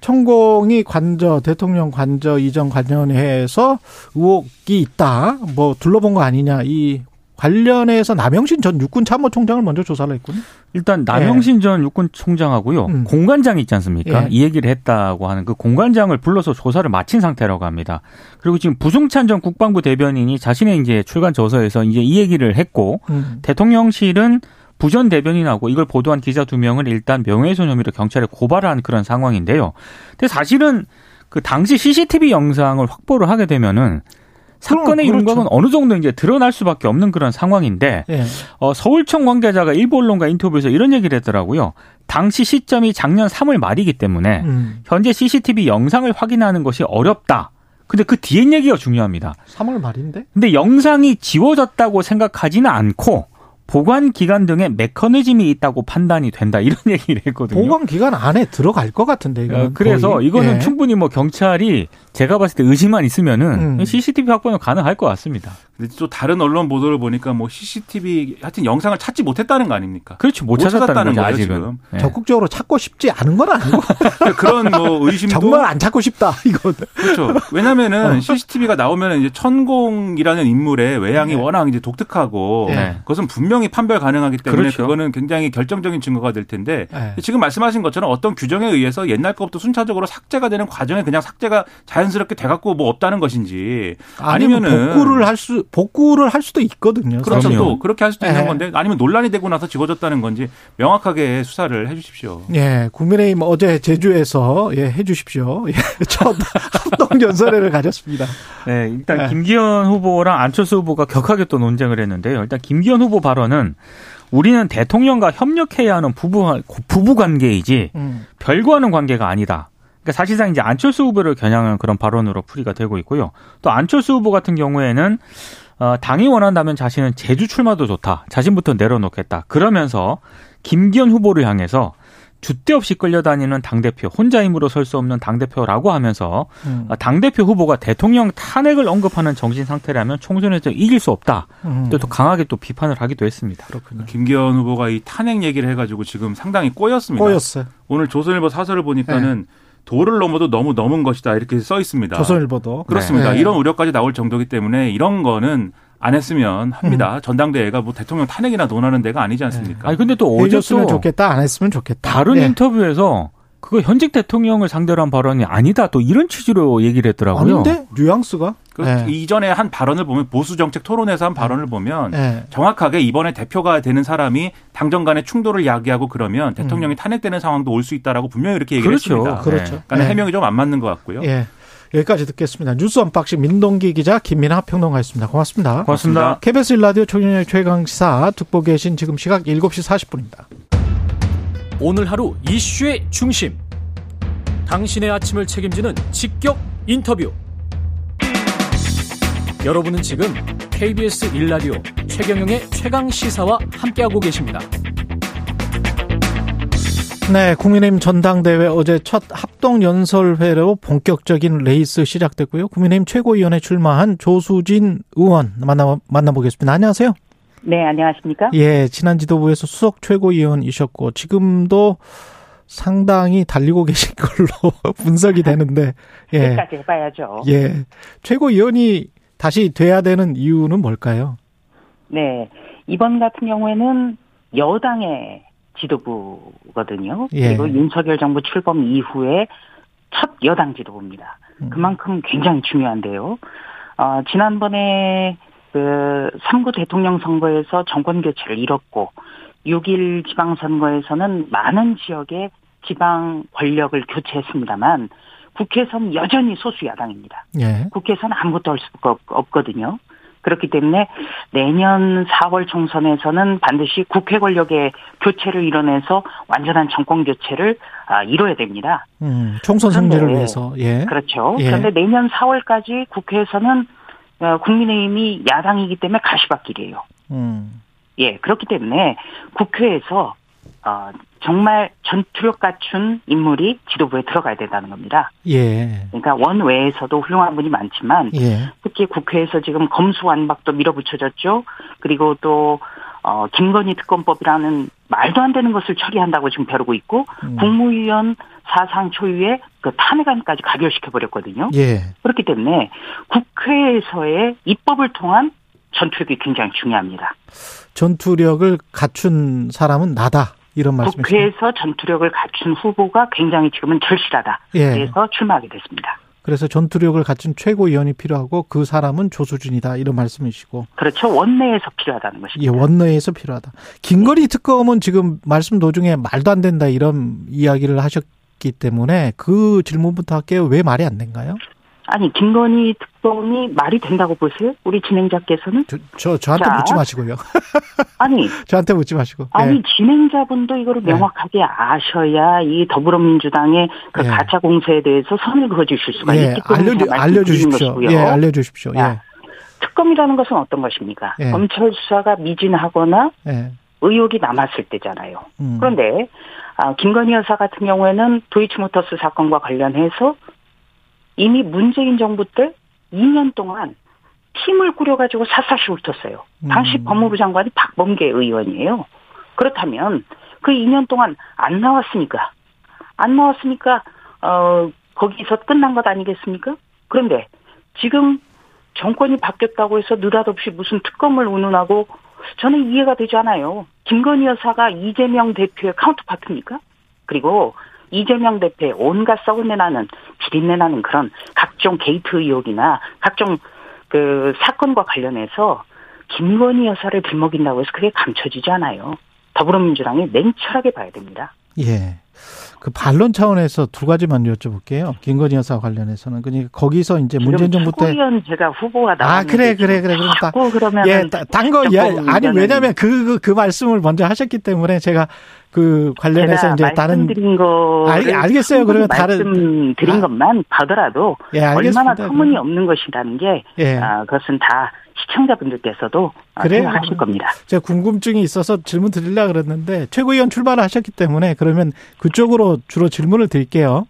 천공이 관저 대통령 관저 이전 관련해서 의혹이 있다. 뭐 둘러본 거 아니냐. 이 관련해서 남영신 전 육군 참모총장을 먼저 조사를 했군요. 일단 남영신 전 육군 총장하고요 음. 공관장 있지 않습니까? 예. 이 얘기를 했다고 하는 그 공관장을 불러서 조사를 마친 상태라고 합니다. 그리고 지금 부승찬 전 국방부 대변인이 자신의 이제 출간 저서에서 이제 이 얘기를 했고 음. 대통령실은 부전 대변인하고 이걸 보도한 기자 두 명을 일단 명예훼손 혐의로 경찰에 고발을 한 그런 상황인데요. 근데 사실은 그 당시 CCTV 영상을 확보를 하게 되면은 사건의 그렇죠. 윤곽은 어느 정도 이제 드러날 수밖에 없는 그런 상황인데 예. 어, 서울청 관계자가 일부 언론과 인터뷰에서 이런 얘기를 했더라고요. 당시 시점이 작년 3월 말이기 때문에 음. 현재 CCTV 영상을 확인하는 것이 어렵다. 근데 그 뒤엔 얘기가 중요합니다. 3월 말인데? 근데 영상이 지워졌다고 생각하지는 않고 보관 기간 등의 메커니즘이 있다고 판단이 된다 이런 얘기를 했거든요. 보관 기간 안에 들어갈 것 같은데 이거. 어, 그래서 이거는 예. 충분히 뭐 경찰이 제가 봤을 때 의심만 있으면은 음. CCTV 확보는 가능할 것 같습니다. 근데 또 다른 언론 보도를 보니까 뭐 CCTV 하여튼 영상을 찾지 못했다는 거 아닙니까? 그렇죠. 못, 못 찾았다는 찾았다는 거죠 거예요, 아직은. 지금. 예. 적극적으로 찾고 싶지 않은 건 아니고 그런 뭐 의심도 정말 안 찾고 싶다 이거. 그렇죠. 왜냐면은 어. CCTV가 나오면 이제 천공이라는 인물의 외양이 네. 워낙 이제 독특하고 네. 그것은 분명히 판별 가능하기 때문에 그렇죠. 그거는 굉장히 결정적인 증거가 될 텐데 네. 지금 말씀하신 것처럼 어떤 규정에 의해서 옛날 것부터 순차적으로 삭제가 되는 과정에 그냥 삭제가 자연 스럽게 돼갖고 뭐 없다는 것인지 아니면 아니면은 복구를 할 수 복구를 할 수도 있거든요. 그렇죠. 그럼요. 또 그렇게 할 수도 있는 네. 건데 아니면 논란이 되고 나서 지워졌다는 건지 명확하게 수사를 해주십시오. 예, 국민의힘 어제 제주에서 예, 해주십시오. 예, 첫 합동 연설회를 가졌습니다. 네, 일단 네. 김기현 후보랑 안철수 후보가 격하게 또 논쟁을 했는데요. 일단 김기현 후보 발언은 우리는 대통령과 협력해야 하는 부부 부부 관계이지 음, 별거하는 관계가 아니다. 그러니까 사실상 이제 안철수 후보를 겨냥한 그런 발언으로 풀이가 되고 있고요. 또 안철수 후보 같은 경우에는 어, 당이 원한다면 자신은 제주 출마도 좋다. 자신부터 내려놓겠다. 그러면서 김기현 후보를 향해서 줏대 없이 끌려다니는 당대표, 혼자 힘으로 설 수 없는 당대표라고 하면서 음, 아, 당대표 후보가 대통령 탄핵을 언급하는 정신 상태라면 총선에서 이길 수 없다. 음. 또, 또 강하게 또 비판을 하기도 했습니다. 그렇군요. 김기현 후보가 이 탄핵 얘기를 해가지고 지금 상당히 꼬였습니다. 꼬였어요. 오늘 조선일보 사설을 보니까는 도를 넘어도 너무 넘은 것이다 이렇게 써 있습니다. 조선일보도 그렇습니다. 네. 이런 우려까지 나올 정도기 때문에 이런 거는 안 했으면 합니다. 음. 전당대회가 뭐 대통령 탄핵이나 논하는 데가 아니지 않습니까? 아니 근데 또 어제 해줬으면 또 좋겠다, 안 했으면 좋겠다. 다른 예. 인터뷰에서 그거 현직 대통령을 상대로 한 발언이 아니다. 또 이런 취지로 얘기를 했더라고요. 아닌데 뉘앙스가 그 네. 이전에 한 발언을 보면 보수 정책 토론에서 한 발언을 보면 네. 정확하게 이번에 대표가 되는 사람이 당정 간의 충돌을 야기하고 그러면 대통령이 탄핵되는 상황도 올 수 있다라고 분명히 이렇게 얘기를 그렇죠. 했습니다. 그렇죠. 그러니까 네. 해명이 좀 안 맞는 것 같고요. 예. 여기까지 듣겠습니다. 뉴스 unboxing 민동기 기자 김민아 평론가였습니다. 고맙습니다. 고맙습니다. KBS 일라디오 총연의 최강 시사 듣고 계신 지금 시각 7시 40분입니다. 오늘 하루 이슈의 중심. 당신의 아침을 책임지는 직격 인터뷰. 여러분은 지금 KBS 일라디오 최경영의 최강 시사와 함께하고 계십니다. 네, 국민의힘 전당대회 어제 첫 합동 연설회로 본격적인 레이스 시작됐고요. 국민의힘 최고위원회 출마한 조수진 의원 만나 만나보겠습니다. 안녕하세요. 네, 안녕하십니까? 예, 지난 지도부에서 수석 최고위원이셨고 지금도 상당히 달리고 계신 걸로 분석이 되는데 예. 끝까지 해봐야죠. 예. 최고위원이 다시 돼야 되는 이유는 뭘까요? 네, 이번 같은 경우에는 여당의 지도부거든요. 예. 그리고 윤석열 정부 출범 이후에 첫 여당 지도부입니다. 음. 그만큼 굉장히 중요한데요. 어, 지난번에 그 3구 대통령 선거에서 정권 교체를 이뤘고 6일 지방선거에서는 많은 지역의 지방 권력을 교체했습니다만 국회에서는 여전히 소수 야당입니다. 예. 국회에서는 아무것도 할 수가 없- 없거든요. 그렇기 때문에 내년 4월 총선에서는 반드시 국회 권력의 교체를 이뤄내서 완전한 정권 교체를 아, 이뤄야 됩니다. 음, 총선 승리를 위해서. 예. 그렇죠. 예. 그런데 내년 4월까지 국회에서는 어, 국민의힘이 야당이기 때문에 가시밭길이에요. 음. 예, 그렇기 때문에 국회에서 어, 정말 전투력 갖춘 인물이 지도부에 들어가야 된다는 겁니다. 예. 그러니까 원외에서도 훌륭한 분이 많지만 예. 특히 국회에서 지금 검수완박도 밀어붙여졌죠. 그리고 또 어, 김건희 특검법이라는 말도 안 되는 것을 처리한다고 지금 벼르고 있고 음. 국무위원 사상 초유의 그 탄핵안까지 가결시켜 버렸거든요. 예. 그렇기 때문에 국회에서의 입법을 통한 전투력이 굉장히 중요합니다. 전투력을 갖춘 사람은 나다. 이런 말씀이시죠. 국회에서 전투력을 갖춘 후보가 굉장히 지금은 절실하다. 예. 그래서 출마하게 됐습니다. 그래서 전투력을 갖춘 최고위원이 필요하고 그 사람은 조수진이다. 이런 말씀이시고. 그렇죠. 원내에서 필요하다는 것입니다. 예, 원내에서 필요하다. 김건희 특검은 지금 말씀 도중에 말도 안 된다 이런 이야기를 하셨기 때문에 그 질문부터 할게요. 왜 말이 안 된가요? 아니 김건희 특검이 말이 된다고 보세요? 우리 진행자께서는 저, 저 저한테 자. 묻지 마시고요. 아니 저한테 묻지 마시고. 예. 아니 진행자분도 이거를 네. 명확하게 아셔야 이 더불어민주당의 그 예. 가짜 공세에 대해서 선을 그어주실 수가 예, 있기 때문에 알려 알려주십시오. 것이고요. 예, 알려주십시오. 예, 야. 특검이라는 것은 어떤 것입니까? 예. 검찰 수사가 미진하거나 예. 의혹이 남았을 때잖아요. 음. 그런데 아, 김건희 여사 같은 경우에는 도이치모터스 사건과 관련해서 이미 문재인 정부 때 2년 동안 팀을 꾸려가지고 샅샅이 훑었어요. 당시 음. 법무부 장관이 박범계 의원이에요. 그렇다면 그 2년 동안 안 나왔으니까 안 나왔으니까 어 거기서 끝난 것 아니겠습니까? 그런데 지금 정권이 바뀌었다고 해서 느닷없이 무슨 특검을 운운하고 저는 이해가 되지 않아요. 김건희 여사가 이재명 대표의 카운터파트입니까? 그리고 이재명 대표의 온갖 썩은 내 나는 비린내 나는 그런 각종 게이트 의혹이나 각종 그 사건과 관련해서 김건희 여사를 들먹인다고 해서 그게 감춰지지 않아요. 더불어민주당이 냉철하게 봐야 됩니다. 예. 그 반론 차원에서 두 가지만 여쭤볼게요. 김건희 여사 관련해서는 그러니까 거기서 이제 문재인 정부 때 최고위원 제가 후보가 아, 나왔는데 그래, 그래, 그래. 그럼 딱, 그러면 예, 딴거 예, 아니 왜냐면 그, 그, 그 말씀을 먼저 하셨기 때문에 제가 그 관련해서 이제 다른 말씀드린 거 알- 알겠어요. 그러면 다른- 말씀드린 아. 것만 보더라도 예. 얼마나 터무니 없는 것이라는 게 예. 아, 그것은 다 시청자분들께서도 아, 그래요? 생각하실 겁니다. 제가 궁금증이 있어서 질문 드리려고 그랬는데 최고위원 출마를 하셨기 때문에 그러면 그쪽으로 주로 질문을 드릴게요.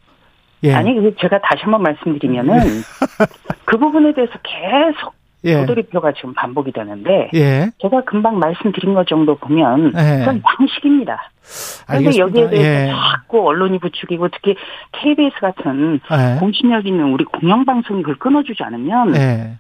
예. 아니 그 제가 다시 한번 말씀드리면은 그 부분에 대해서 계속 예. 도돌이표가 지금 반복이 되는데 예. 제가 금방 말씀드린 것 정도 보면 예. 그건 양식입니다. 그런데. 여기에 대해서 예. 자꾸 언론이 부추기고 특히 KBS 같은 예. 공신력 있는 우리 공영방송이 그걸 끊어주지 않으면 예.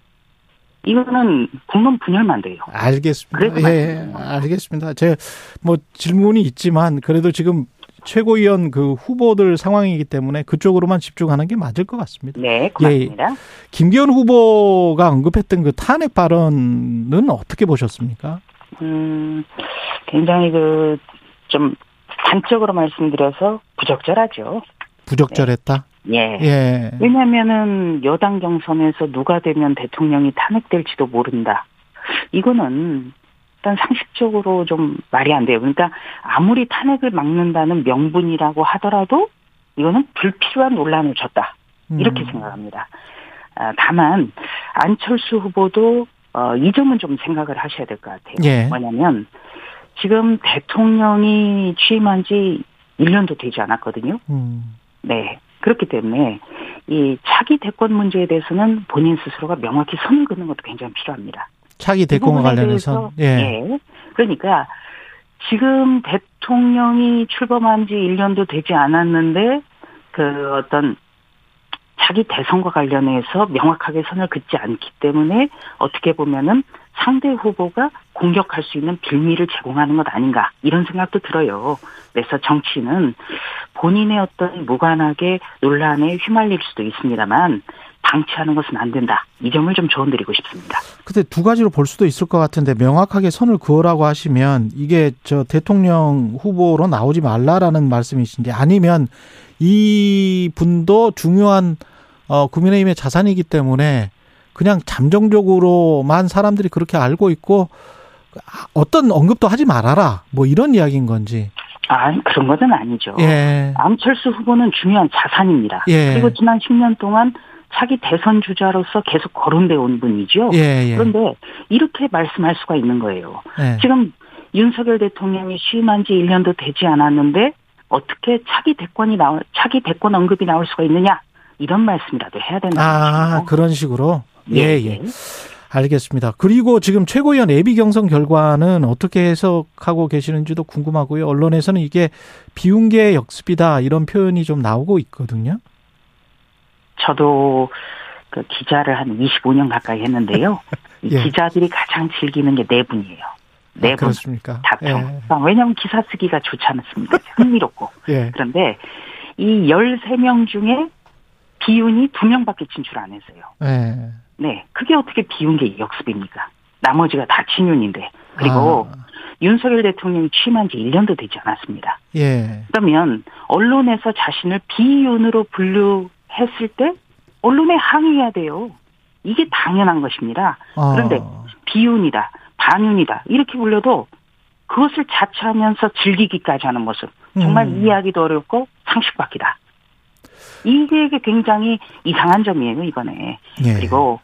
이거는 국론 분열만 돼요. 알겠습니다. 예, 알겠습니다. 제뭐 질문이 있지만 그래도 지금 최고위원 그 후보들 상황이기 때문에 그쪽으로만 집중하는 게 맞을 것 같습니다. 네, 고맙습니다. 김기현 후보가 언급했던 그 탄핵 발언은 어떻게 보셨습니까? 음, 굉장히 그, 좀, 단적으로 말씀드려서 부적절하죠. 부적절했다. 예. 예. 왜냐면은 여당 경선에서 누가 되면 대통령이 탄핵될지도 모른다. 이거는 일단 상식적으로 좀 말이 안 돼요. 그러니까 아무리 탄핵을 막는다는 명분이라고 하더라도 이거는 불필요한 논란을 줬다. 이렇게 음. 생각합니다. 아, 다만 안철수 후보도 어, 이 점은 좀 생각을 하셔야 될 것 같아요. 예. 뭐냐면 지금 대통령이 취임한 지 1년도 되지 않았거든요. 음. 네. 그렇기 때문에 이 차기 대권 문제에 대해서는 본인 스스로가 명확히 선을 긋는 것도 굉장히 필요합니다. 차기 이 대권과 관련해서 예. 예. 그러니까 지금 대통령이 출범한 지 1년도 되지 않았는데 그 어떤 자기 대선과 관련해서 명확하게 선을 긋지 않기 때문에 어떻게 보면은 상대 후보가 공격할 수 있는 빌미를 제공하는 것 아닌가 이런 생각도 들어요. 그래서 정치는 본인의 어떤 무관하게 논란에 휘말릴 수도 있습니다만 방치하는 것은 안 된다. 이 점을 좀 조언드리고 싶습니다. 근데 두 가지로 볼 수도 있을 것 같은데 명확하게 선을 그으라고 하시면 이게 저 대통령 후보로 나오지 말라라는 말씀이신지 아니면 이 분도 중요한 어 국민의힘의 자산이기 때문에 그냥 잠정적으로만 사람들이 그렇게 알고 있고 어떤 언급도 하지 말아라 뭐 이런 이야기인 건지 아, 그런 것은 아니죠. 예 안철수 후보는 중요한 자산입니다. 예. 그리고 지난 10년 동안 차기 대선 주자로서 계속 거론돼 온 분이죠. 예, 예. 그런데 이렇게 말씀할 수가 있는 거예요. 예. 지금 윤석열 대통령이 취임한 지 1년도 되지 않았는데 어떻게 차기 대권이 나올 차기 대권 언급이 나올 수가 있느냐 이런 말씀이라도 해야 된다. 아 그런 식으로 예 예. 알겠습니다. 그리고 지금 최고위원 예비 경선 결과는 어떻게 해석하고 계시는지도 궁금하고요. 언론에서는 이게 비운계 역습이다 이런 표현이 좀 나오고 있거든요. 저도 그 기자를 한 25년 가까이 했는데요. 이 예. 기자들이 가장 즐기는 게네 분이에요. 네 아, 분. 그렇습니까? 다평. 왜냐하면 기사 쓰기가 좋지 않습니까? 흥미롭고. 예. 예. 그런데 이 13명 중에 비운이 2명밖에 진출 안 했어요. 예. 네. 그게 어떻게 비운 게 역습입니까? 나머지가 다 친윤인데. 그리고 아, 윤석열 대통령이 취임한 지 1년도 되지 않았습니다. 예. 그러면 언론에서 자신을 비윤으로 분류 했을 때 언론에 항의해야 돼요. 이게 당연한 것입니다. 어, 그런데 비윤이다, 반윤이다 이렇게 불려도 그것을 자처하면서 즐기기까지 하는 모습 정말 음. 이해하기도 어렵고 상식 밖이다. 이게 굉장히 이상한 점이에요 이번에. 예. 그리고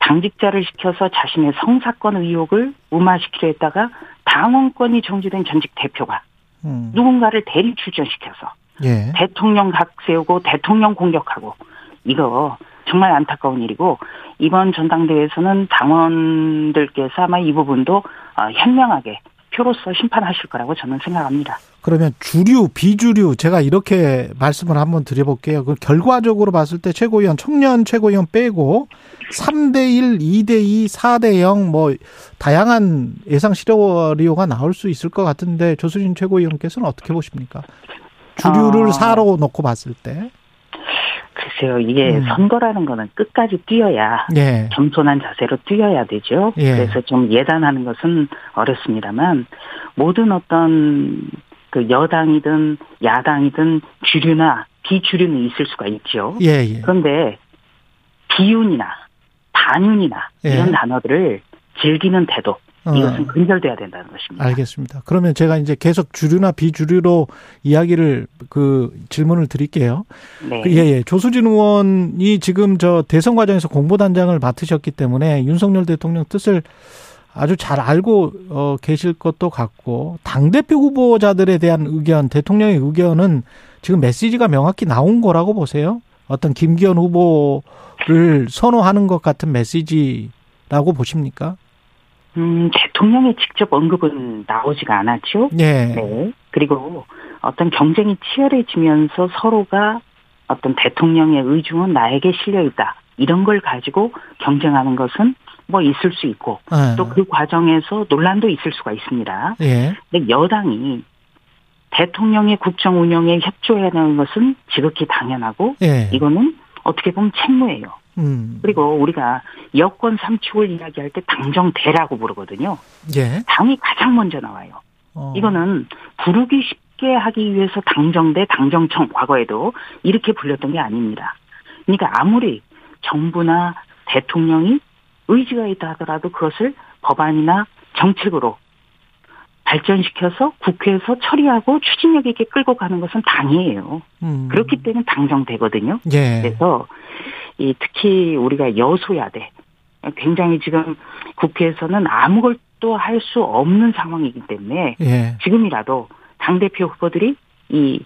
당직자를 시켜서 자신의 성사건 의혹을 무마시키려 했다가 당원권이 정지된 전직 대표가 음. 누군가를 대리 출전시켜서 예. 대통령 각 세우고 대통령 공격하고 이거 정말 안타까운 일이고 이번 전당대회에서는 당원들께서 아마 이 부분도 어, 현명하게 표로서 심판하실 거라고 저는 생각합니다. 그러면 주류, 비주류 제가 이렇게 말씀을 한번 드려볼게요. 그 결과적으로 봤을 때 최고위원 청년 최고위원 빼고 3대 1, 2대 2, 4대 0 뭐 다양한 예상 시나리오가 나올 수 있을 것 같은데 조수진 최고위원께서는 어떻게 보십니까? 주류를 아. 사로 놓고 봤을 때. 글쎄요, 이게 음. 선거라는 거는 끝까지 뛰어야 예. 겸손한 자세로 뛰어야 되죠. 예. 그래서 좀 예단하는 것은 어렵습니다만 모든 어떤 그 여당이든 야당이든 주류나 비주류는 있을 수가 있죠. 예, 예. 그런데 비윤이나 반윤이나 예. 이런 단어들을 즐기는 태도 어. 이것은 근절돼야 된다는 것입니다. 알겠습니다. 그러면 제가 이제 계속 주류나 비주류로 이야기를 그 질문을 드릴게요. 네. 그, 예, 예. 조수진 의원이 지금 저 대선 과정에서 공보단장을 맡으셨기 때문에 윤석열 대통령 뜻을 아주 잘 알고 어, 계실 것도 같고 당 대표 후보자들에 대한 의견, 대통령의 의견은 지금 메시지가 명확히 나온 거라고 보세요. 어떤 김기현 후보를 선호하는 것 같은 메시지라고 보십니까? 음, 대통령의 직접 언급은 나오지가 않았죠. 예. 네. 그리고 어떤 경쟁이 치열해지면서 서로가 어떤 대통령의 의중은 나에게 실려 있다. 이런 걸 가지고 경쟁하는 것은 뭐 있을 수 있고 예. 또그 과정에서 논란도 있을 수가 있습니다. 예. 근데 여당이 대통령의 국정 운영에 협조해야 하는 것은 지극히 당연하고 예. 이거는 어떻게 보면 책무예요. 음. 그리고 우리가 여권 삼축을 이야기할 때 당정대라고 부르거든요. 예. 당이 가장 먼저 나와요. 어. 이거는 부르기 쉽게 하기 위해서 당정대, 당정청 과거에도 이렇게 불렸던 게 아닙니다. 그러니까 아무리 정부나 대통령이 의지가 있다 하더라도 그것을 법안이나 정책으로 발전시켜서 국회에서 처리하고 추진력 있게 끌고 가는 것은 당이에요. 음. 그렇기 때문에 당정되거든요. 예. 그래서 이 특히 우리가 여소야대 굉장히 지금 국회에서는 아무것도 할 수 없는 상황이기 때문에 예. 지금이라도 당 대표 후보들이 이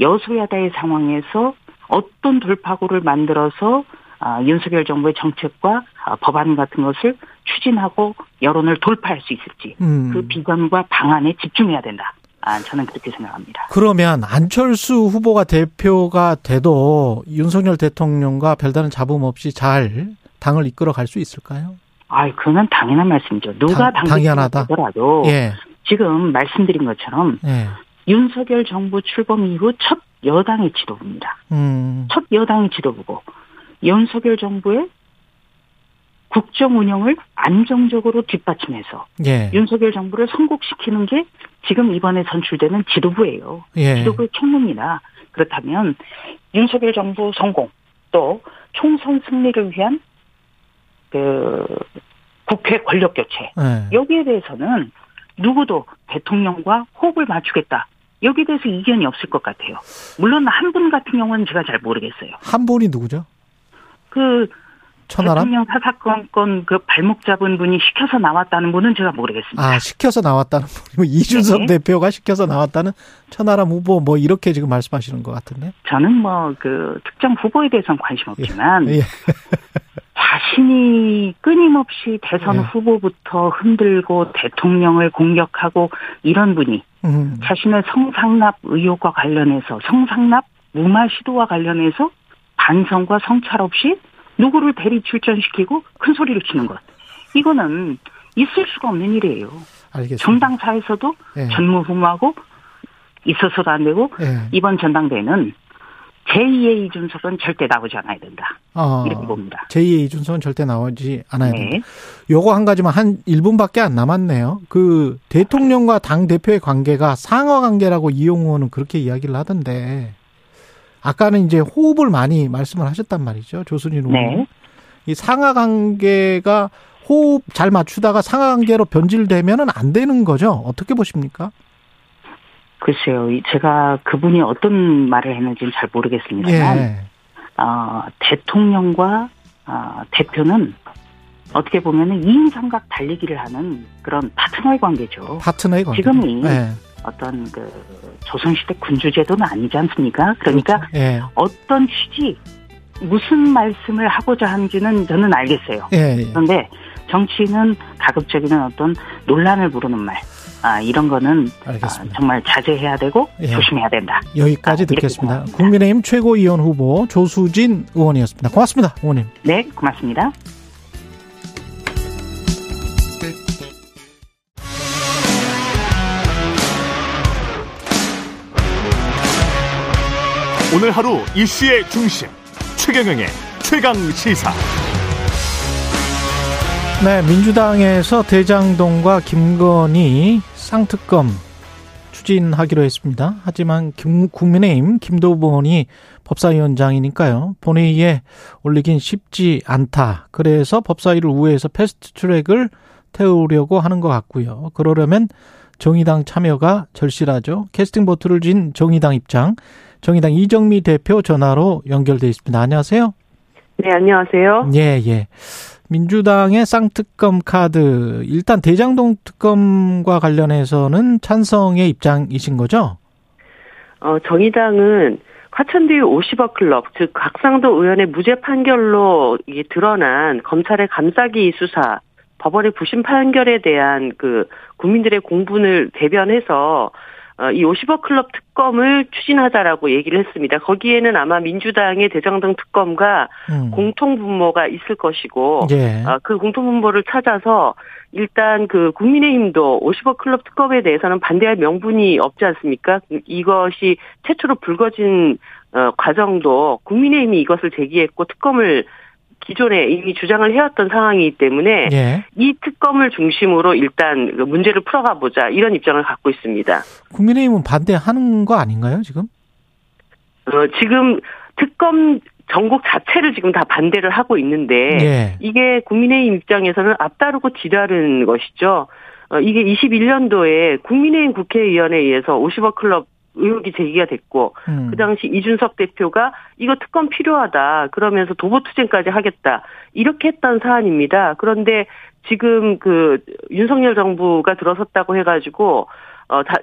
여소야대의 상황에서 어떤 돌파구를 만들어서 아, 윤석열 정부의 정책과 아, 법안 같은 것을 추진하고 여론을 돌파할 수 있을지 음. 그 비전과 방안에 집중해야 된다. 아, 저는 그렇게 생각합니다. 그러면 안철수 후보가 대표가 돼도 윤석열 대통령과 별다른 잡음 없이 잘 당을 이끌어 갈 수 있을까요? 아, 그건 당연한 말씀이죠. 누가 당- 당, 당연하다. 되더라도 예. 지금 말씀드린 것처럼 예. 윤석열 정부 출범 이후 첫 여당의 지도부입니다. 음. 첫 여당의 지도부고 윤석열 정부의 국정 운영을 안정적으로 뒷받침해서 예. 윤석열 정부를 성공시키는 게 지금 이번에 선출되는 지도부예요. 예. 지도부의 책무입니다. 그렇다면 윤석열 정부 성공 또 총선 승리를 위한 그 국회 권력 교체 예. 여기에 대해서는 누구도 대통령과 호흡을 맞추겠다. 여기에 대해서 이견이 없을 것 같아요. 물론 한 분 같은 경우는 제가 잘 모르겠어요. 한 분이 누구죠? 그 천하람? 대통령 사사건건 그 발목 잡은 분이 시켜서 나왔다는 분은 제가 모르겠습니다. 아, 시켜서 나왔다는 분이고 이준석 네. 대표가 시켜서 나왔다는 천하람 후보 뭐 이렇게 지금 말씀하시는 것 같은데. 저는 뭐 그 특정 후보에 대해서는 관심 없지만 예. 자신이 끊임없이 대선 예. 후보부터 흔들고 대통령을 공격하고 이런 분이 음. 자신의 성상납 의혹과 관련해서 성상납 무마 시도와 관련해서 반성과 성찰 없이 누구를 대리 출전시키고 큰 소리를 치는 것. 이거는 있을 수가 없는 일이에요. 알겠습니다. 정당사에서도 예. 전무후무하고 있어서도 안 되고 예. 이번 전당대회는 제2의 이준석은 절대 나오지 않아야 된다. 어. 이렇게 봅니다. 제2의 이준석은 절대 나오지 않아야 된다. 네. 요거 한 가지만 한 1분밖에 안 남았네요. 그 대통령과 당 대표의 관계가 상하 관계라고 이용 의원은 그렇게 이야기를 하던데 아까는 이제 호흡을 많이 말씀을 하셨단 말이죠. 조순인 의원. 네. 이 상하 관계가 호흡 잘 맞추다가 상하 관계로 변질되면은 안 되는 거죠. 어떻게 보십니까? 글쎄요. 이 제가 그분이 어떤 말을 했는지는 잘 모르겠습니다만 예. 어, 대통령과 어, 대표는 어떻게 보면은 이인삼각 달리기를 하는 그런 파트너의 관계죠. 파트너의 관계. 지금이 예. 어떤 그 조선시대 군주제도는 아니지 않습니까? 그러니까 그렇죠. 예. 어떤 취지, 무슨 말씀을 하고자 하는지는 저는 알겠어요. 예. 예. 그런데 정치는 가급적이면 어떤 논란을 부르는 말, 아, 이런 거는 아. 정말 자제해야 되고 예. 조심해야 된다. 여기까지 아, 듣겠습니다. 생각합니다. 국민의힘 최고위원 후보 조수진 의원이었습니다. 고맙습니다, 의원님. 네, 고맙습니다. 오늘 하루 이슈의 중심 최경영의 최강 시사. 네, 민주당에서 대장동과 김건희 쌍특검 추진하기로 했습니다. 하지만 김- 국민의힘 김도부 의원이 법사위원장이니까요. 본회의에 올리긴 쉽지 않다. 그래서 법사위를 우회해서 패스트 트랙을 태우려고 하는 것 같고요. 그러려면 정의당 참여가 절실하죠. 캐스팅 보트를 쥔 정의당 입장. 정의당 이정미 대표 전화로 연결돼 있습니다. 안녕하세요. 네, 안녕하세요. 예, 예. 민주당의 쌍특검 카드 일단 대장동 특검과 관련해서는 찬성의 입장이신 거죠? 어, 정의당은 화천대유 50억 클럽, 즉 각상도 의원의 무죄 판결로 이게 드러난 검찰의 감싸기 수사, 법원의 부심 판결에 대한 그 국민들의 공분을 대변해서 어, 이 50억 클럽 특검을 추진하자라고 얘기를 했습니다. 거기에는 아마 민주당의 대장동 특검과 음. 공통 분모가 있을 것이고 예. 아, 그 공통 분모를 찾아서 일단 그 국민의힘도 50억 클럽 특검에 대해서는 반대할 명분이 없지 않습니까? 이것이 최초로 불거진 어, 과정도 국민의힘이 이것을 제기했고 특검을 기존에 이미 주장을 해왔던 상황이기 때문에 예. 이 특검을 중심으로 일단 그 문제를 풀어가 보자 이런 입장을 갖고 있습니다. 국민의힘은 반대하는 거 아닌가요, 지금? 어, 지금 특검 전국 자체를 지금 다 반대를 하고 있는데 예. 이게 국민의힘 입장에서는 앞다르고 뒤다른 것이죠. 어, 이게 21년도에 국민의힘 국회의원에 의해서 50억 클럽 의혹이 제기가 됐고 음. 그 당시 이준석 대표가 이거 특검 필요하다 그러면서 도보투쟁까지 하겠다 이렇게 했던 사안입니다. 그런데 지금 그 윤석열 정부가 들어섰다고 해가지고 어 다,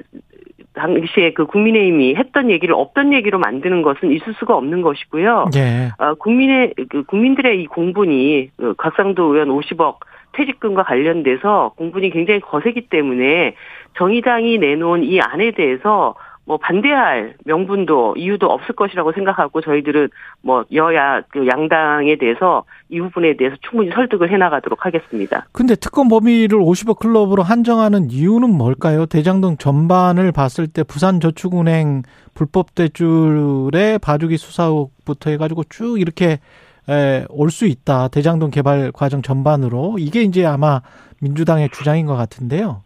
당시에 그 국민의힘이 했던 얘기를 없던 얘기로 만드는 것은 있을 수가 없는 것이고요. 예. 어, 국민의 그 국민들의 이 공분이 그 곽상도 의원 50억 퇴직금과 관련돼서 공분이 굉장히 거세기 때문에 정의당이 내놓은 이 안에 대해서 뭐 반대할 명분도 이유도 없을 것이라고 생각하고 저희들은 뭐 여야 그 양당에 대해서 이 부분에 대해서 충분히 설득을 해나가도록 하겠습니다. 근데 특검 범위를 50억 클럽으로 한정하는 이유는 뭘까요? 대장동 전반을 봤을 때 부산저축은행 불법 대출의 봐주기 수사 부터 해가지고 쭉 이렇게 올 수 있다. 대장동 개발 과정 전반으로 이게 이제 아마 민주당의 주장인 것 같은데요.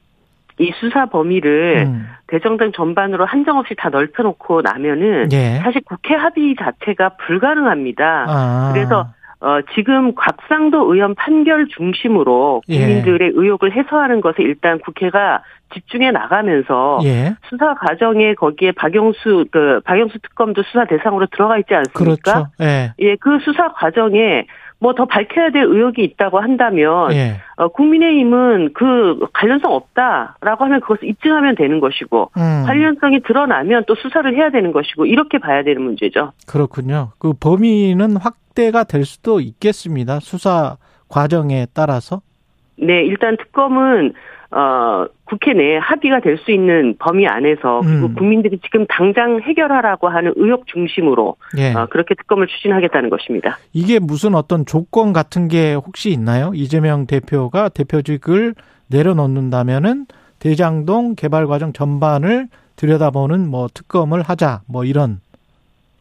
이 수사 범위를 음. 대정당 전반으로 한정없이 다 넓혀놓고 나면은 예. 사실 국회 합의 자체가 불가능합니다. 아. 그래서 어, 지금 곽상도 의원 판결 중심으로 예. 국민들의 의혹을 해소하는 것에 일단 국회가 집중해 나가면서 예. 수사 과정에 거기에 박영수 그 박영수 특검도 수사 대상으로 들어가 있지 않습니까? 그렇죠. 예. 예, 그 수사 과정에 뭐 더 밝혀야 될 의혹이 있다고 한다면 예. 어, 국민의힘은 그 관련성 없다라고 하면 그것을 입증하면 되는 것이고 음. 관련성이 드러나면 또 수사를 해야 되는 것이고 이렇게 봐야 되는 문제죠. 그렇군요. 그 범위는 확대가 될 수도 있겠습니다. 수사 과정에 따라서. 네, 일단 특검은 어 국회 내에 합의가 될 수 있는 범위 안에서 그리고 음. 국민들이 지금 당장 해결하라고 하는 의혹 중심으로 예. 어, 그렇게 특검을 추진하겠다는 것입니다. 이게 무슨 어떤 조건 같은 게 혹시 있나요? 이재명 대표가 대표직을 내려놓는다면은 대장동 개발 과정 전반을 들여다보는 뭐 특검을 하자 뭐 이런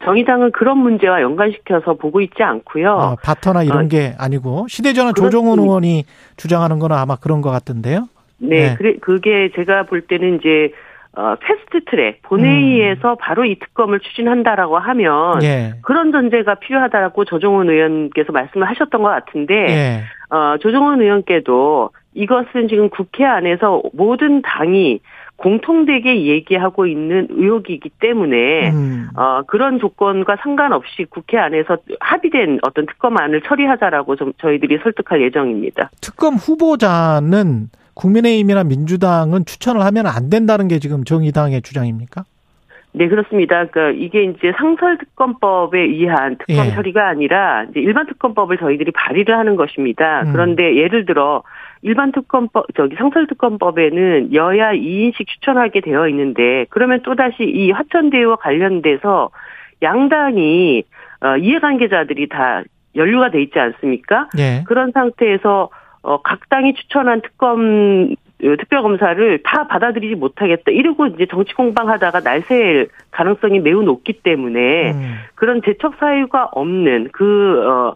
정의당은 그런 문제와 연관시켜서 보고 있지 않고요. 아, 바터나 이런 어, 게 아니고 시대전환. 조정훈 의원이 주장하는 거는 아마 그런 것 같은데요. 네, 네. 그래, 그게 제가 볼 때는 이제 어, 패스트 트랙 본회의에서 바로 이 특검을 추진한다라고 하면 음. 예. 그런 전제가 필요하다라고 조정훈 의원께서 말씀을 하셨던 것 같은데 예. 어, 조정훈 의원께도 이것은 지금 국회 안에서 모든 당이 공통되게 얘기하고 있는 의혹이기 때문에 음. 어, 그런 조건과 상관없이 국회 안에서 합의된 어떤 특검안을 처리하자라고 좀 저희들이 설득할 예정입니다. 특검 후보자는 국민의힘이나 민주당은 추천을 하면 안 된다는 게 지금 정의당의 주장입니까? 네, 그렇습니다. 그러니까 이게 이제 상설 특검법에 의한 특검 예. 처리가 아니라 이제 일반 특검법을 저희들이 발의를 하는 것입니다. 음. 그런데 예를 들어 일반 특검법 저기 상설 특검법에는 여야 2인씩 추천하게 되어 있는데 그러면 또 다시 이 화천대유와 관련돼서 양당이 어, 이해관계자들이 다 연루가 돼 있지 않습니까? 예. 그런 상태에서 어, 각 당이 추천한 특검 어, 특별검사를 다 받아들이지 못하겠다. 이러고 이제 정치 공방하다가 날새일 가능성이 매우 높기 때문에 음. 그런 재척 사유가 없는 그 어,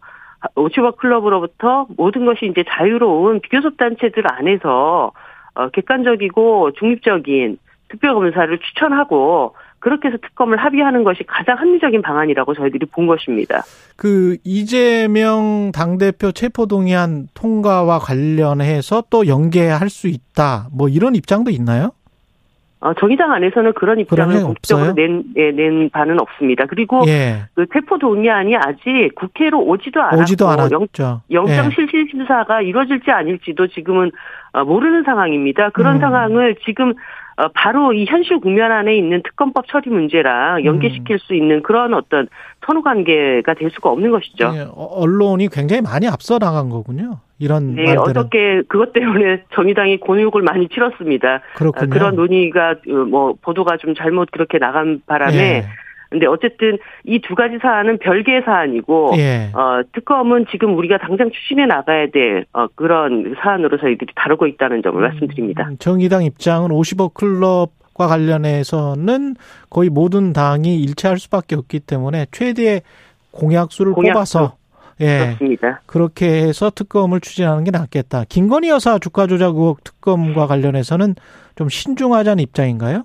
오치버 클럽으로부터 모든 것이 이제 자유로운 비교섭 단체들 안에서 어, 객관적이고 중립적인 특별검사를 추천하고 그렇게 해서 특검을 합의하는 것이 가장 합리적인 방안이라고 저희들이 본 것입니다. 그 이재명 당대표 체포동의안 통과와 관련해서 또 연계할 수 있다. 뭐 이런 입장도 있나요? 어, 정의당 안에서는 그런 입장을 없어요? 낸, 예, 낸 바는 없습니다. 그리고 예. 그 체포 동의안이 아직 국회로 오지도 않았고 오지도 영, 않았죠. 영장 예. 실질 심사가 이루어질지 아닐지도 지금은 어, 모르는 상황입니다. 그런 음. 상황을 지금 어, 바로 이 현실 국면 안에 있는 특검법 처리 문제랑 연계시킬 수 있는 그런 어떤 선후 관계가 될 수가 없는 것이죠. 예, 어, 언론이 굉장히 많이 앞서 나간 거군요. 이런 네, 말들은 어저께 그것 때문에 정의당이 곤욕을 많이 치렀습니다. 그렇군요. 아, 그런 논의가 어, 뭐 보도가 좀 잘못 그렇게 나간 바람에 예. 근데 어쨌든 이 두 가지 사안은 별개의 사안이고 예. 어 특검은 지금 우리가 당장 추진해 나가야 될 어, 그런 사안으로 저희들이 다루고 있다는 점을 말씀드립니다. 음, 정의당 입장은 50억 클럽과 관련해서는 거의 모든 당이 일치할 수밖에 없기 때문에 최대의 공약수를 공약수. 뽑아서 예 그렇습니다. 그렇게 해서 특검을 추진하는 게 낫겠다. 김건희 여사 주가 조작 의혹 특검과 관련해서는 좀 신중하자는 입장인가요?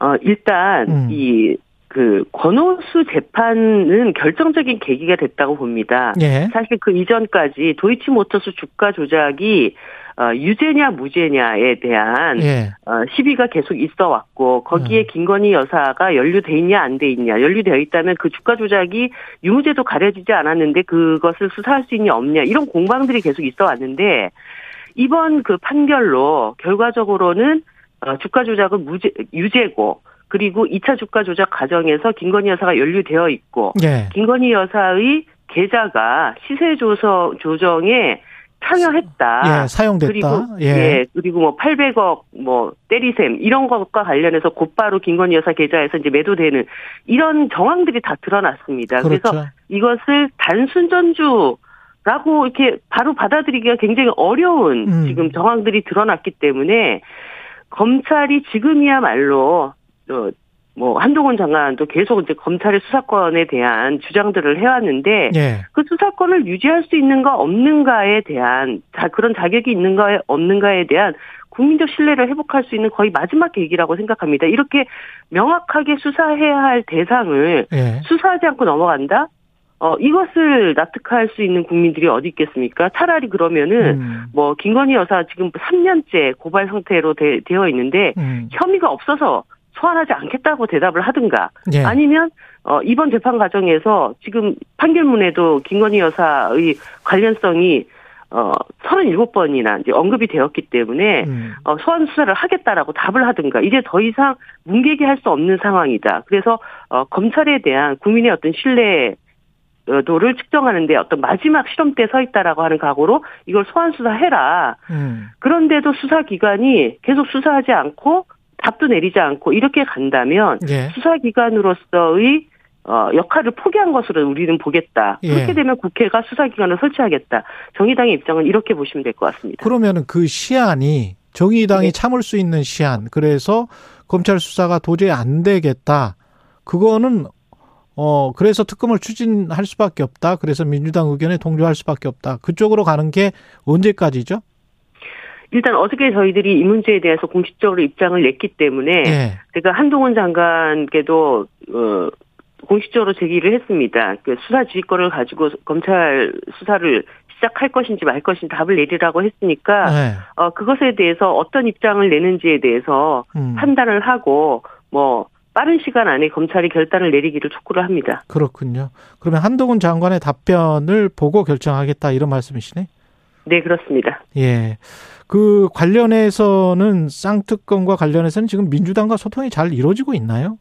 어 일단 음. 이 그 권오수 재판은 결정적인 계기가 됐다고 봅니다. 예. 사실 그 이전까지 도이치모터스 주가 조작이 어, 유죄냐 무죄냐에 대한 예. 어, 시비가 계속 있어 왔고 거기에 음. 김건희 여사가 연루돼 있냐 안 돼 있냐 연루되어 있다면 그 주가 조작이 유무죄도 가려지지 않았는데 그것을 수사할 수 있냐 없냐 이런 공방들이 계속 있어 왔는데 이번 그 판결로 결과적으로는 어, 주가 조작은 무죄 유죄고 그리고 2차 주가 조작 과정에서 김건희 여사가 연루되어 있고 예. 김건희 여사의 계좌가 시세 조서 조정에 참여했다. 예, 사용됐다. 그리고 예. 예. 그리고 뭐 800억 뭐 때리셈 이런 것과 관련해서 곧바로 김건희 여사 계좌에서 이제 매도되는 이런 정황들이 다 드러났습니다. 래서 그렇죠. 이것을 단순 전주 라고 이렇게 바로 받아들이기가 굉장히 어려운 음. 지금 정황들이 드러났기 때문에 검찰이 지금이야말로 어, 뭐 한동훈 장관도 계속 이제 검찰의 수사권에 대한 주장들을 해왔는데 예. 그 수사권을 유지할 수 있는가 없는가에 대한 자, 그런 자격이 있는가 없는가에 대한 국민적 신뢰를 회복할 수 있는 거의 마지막 계기라고 생각합니다. 이렇게 명확하게 수사해야 할 대상을 예. 수사하지 않고 넘어간다? 어, 이것을 납득할 수 있는 국민들이 어디 있겠습니까? 차라리 그러면은 음. 뭐 김건희 여사 지금 3년째 고발 상태로 되, 어 있는데 음. 혐의가 없어서 소환하지 않겠다고 대답을 하든가 예. 아니면 어 이번 재판 과정에서 지금 판결문에도 김건희 여사의 관련성이 어 37번이나 이제 언급이 되었기 때문에 음. 어 소환 수사를 하겠다라고 답을 하든가 이제 더 이상 문개기 할 수 없는 상황이다. 그래서 어 검찰에 대한 국민의 어떤 신뢰 도를 측정하는데 어떤 마지막 시험대에 서 있다라고 하는 각오로 이걸 소환 수사해라. 음. 그런데도 수사 기관이 계속 수사하지 않고 답도 내리지 않고 이렇게 간다면 예. 수사기관으로서의 어, 역할을 포기한 것으로 우리는 보겠다. 예. 그렇게 되면 국회가 수사기관을 설치하겠다. 정의당의 입장은 이렇게 보시면 될 것 같습니다. 그러면은 그 시한이 정의당이 네. 참을 수 있는 시한 그래서 검찰 수사가 도저히 안 되겠다. 그거는 어 그래서 특검을 추진할 수밖에 없다. 그래서 민주당 의견에 동조할 수밖에 없다. 그쪽으로 가는 게 언제까지죠? 일단 어저께 저희들이 이 문제에 대해서 공식적으로 입장을 냈기 때문에 예. 제가 한동훈 장관께도 어, 공식적으로 제기를 했습니다. 그 수사 지휘권을 가지고 검찰 수사를 시작할 것인지 말 것인지 답을 내리라고 했으니까 네. 어, 그것에 대해서 어떤 입장을 내는지에 대해서 음, 판단을 하고 뭐 빠른 시간 안에 검찰이 결단을 내리기를 촉구를 합니다. 그렇군요. 그러면 한동훈 장관의 답변을 보고 결정하겠다 이런 말씀이시네. 네, 그렇습니다. 예. 그 관련해서는 쌍특검과 관련해서는 지금 민주당과 소통이 잘 이루어지고 있나요?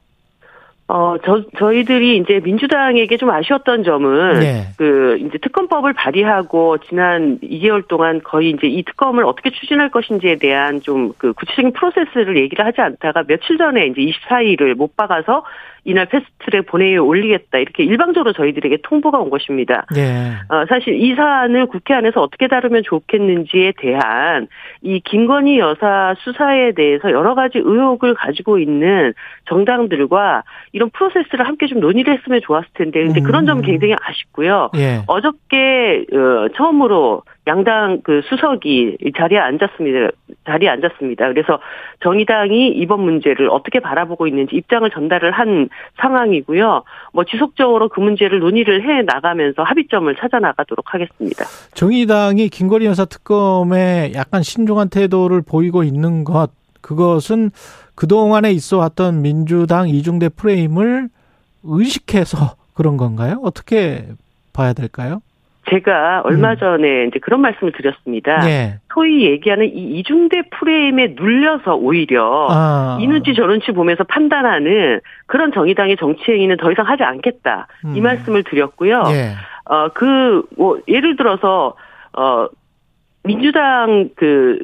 어, 저, 저희들이 이제 민주당에게 좀 아쉬웠던 점은 예. 그 이제 특검법을 발의하고 지난 2개월 동안 거의 이제 이 특검을 어떻게 추진할 것인지에 대한 좀 그 구체적인 프로세스를 얘기를 하지 않다가 며칠 전에 이제 24일을 못 박아서 이날 패스트트랙 본회의에 올리겠다 이렇게 일방적으로 저희들에게 통보가 온 것입니다. 예. 어, 사실 이 사안을 국회 안에서 어떻게 다루면 좋겠는지에 대한 이 김건희 여사 수사에 대해서 여러 가지 의혹을 가지고 있는 정당들과 이런 프로세스를 함께 좀 논의를 했으면 좋았을 텐데 근데 그런 점은 음. 굉장히 아쉽고요. 예. 어저께 어, 처음으로 양당 그 수석이 이 자리에 앉았습니다. 자리에 앉았습니다. 그래서 정의당이 이번 문제를 어떻게 바라보고 있는지 입장을 전달을 한 상황이고요. 뭐 지속적으로 그 문제를 논의를 해 나가면서 합의점을 찾아 나가도록 하겠습니다. 정의당이 김건희 여사 특검에 약간 신중한 태도를 보이고 있는 것, 그것은 그동안에 있어 왔던 민주당 이중대 프레임을 의식해서 그런 건가요? 어떻게 봐야 될까요? 제가 얼마 전에 이제 그런 말씀을 드렸습니다. 예. 소위 얘기하는 이 이중대 프레임에 눌려서 오히려 아. 이 눈치 저 눈치 보면서 판단하는 그런 정의당의 정치 행위는 더 이상 하지 않겠다. 이 음. 말씀을 드렸고요. 예. 어, 그, 뭐, 예를 들어서, 어, 민주당 그,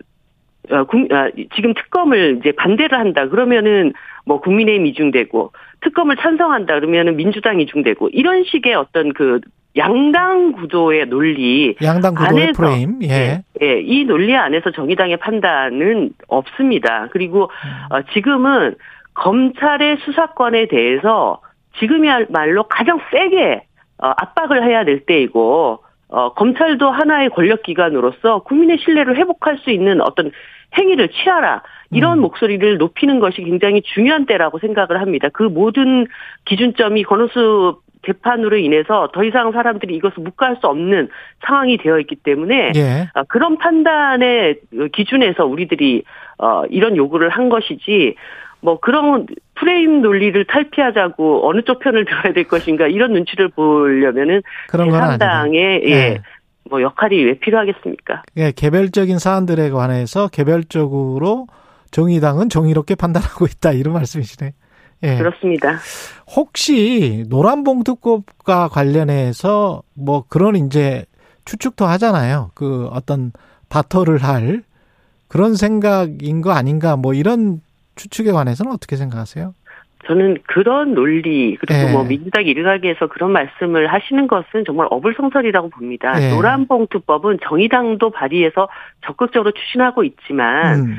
어, 국, 아, 지금 특검을 이제 반대를 한다. 그러면은 뭐 국민의힘 이중되고 특검을 찬성한다. 그러면은 민주당 이중되고 이런 식의 어떤 그 양당 구도의 논리. 양당 구도의 안에서, 프레임. 예. 예, 이 논리 안에서 정의당의 판단은 없습니다. 그리고 음. 어, 지금은 검찰의 수사권에 대해서 지금이야말로 가장 세게 어, 압박을 해야 될 때이고 어, 검찰도 하나의 권력 기관으로서 국민의 신뢰를 회복할 수 있는 어떤 행위를 취하라. 이런 음. 목소리를 높이는 것이 굉장히 중요한 때라고 생각을 합니다. 그 모든 기준점이 권오수 재판으로 인해서 더 이상 사람들이 이것을 묵과할 수 없는 상황이 되어 있기 때문에 예. 아, 그런 판단의 기준에서 우리들이 어, 이런 요구를 한 것이지 뭐 그런 프레임 논리를 탈피하자고 어느 쪽 편을 들어야 될 것인가 이런 눈치를 보려면은. 제3당의 예. 예. 뭐 역할이 왜 필요하겠습니까? 예, 개별적인 사안들에 관해서 개별적으로 정의당은 정의롭게 판단하고 있다 이런 말씀이시네. 예. 그렇습니다. 혹시 노란봉투법과 관련해서 뭐 그런 이제 추측도 하잖아요. 그 어떤 바터를 할 그런 생각인 거 아닌가 뭐 이런 추측에 관해서는 어떻게 생각하세요? 저는 그런 논리 그리고 예. 뭐 민주당 일각에서 그런 말씀을 하시는 것은 정말 어불성설이라고 봅니다. 예. 노란봉투법은 정의당도 발의해서 적극적으로 추진하고 있지만 음.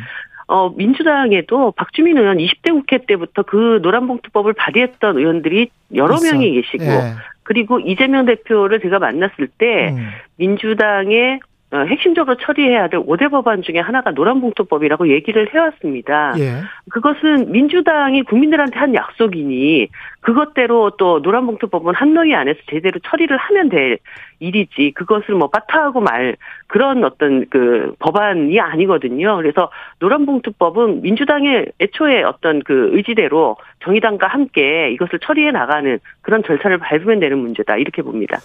어, 민주당에도 박주민 의원 20대 국회 때부터 그 노란봉투법을 발의했던 의원들이 여러 있어. 명이 계시고, 예. 그리고 이재명 대표를 제가 만났을 때, 음. 민주당의 어, 핵심적으로 처리해야 될 5대 법안 중에 하나가 노란봉투법이라고 얘기를 해왔습니다. 예. 그것은 민주당이 국민들한테 한 약속이니 그것대로 또 노란봉투법은 한노위 안에서 제대로 처리를 하면 될 일이지 그것을 뭐 빠타하고 말 그런 어떤 그 법안이 아니거든요. 그래서 노란봉투법은 민주당의 애초에 어떤 그 의지대로 정의당과 함께 이것을 처리해 나가는 그런 절차를 밟으면 되는 문제다 이렇게 봅니다.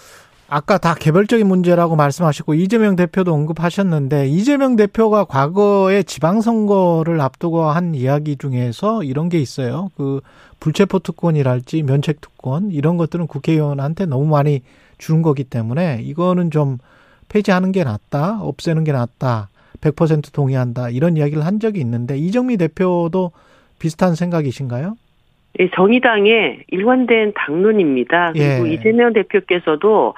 아까 다 개별적인 문제라고 말씀하셨고 이재명 대표도 언급하셨는데 이재명 대표가 과거에 지방선거를 앞두고 한 이야기 중에서 이런 게 있어요. 그 불체포 특권이랄지 면책 특권 이런 것들은 국회의원한테 너무 많이 주는 거기 때문에 이거는 좀 폐지하는 게 낫다, 없애는 게 낫다, 100% 동의한다 이런 이야기를 한 적이 있는데 이정미 대표도 비슷한 생각이신가요? 예, 정의당의 일관된 당론입니다. 그리고 예. 이재명 대표께서도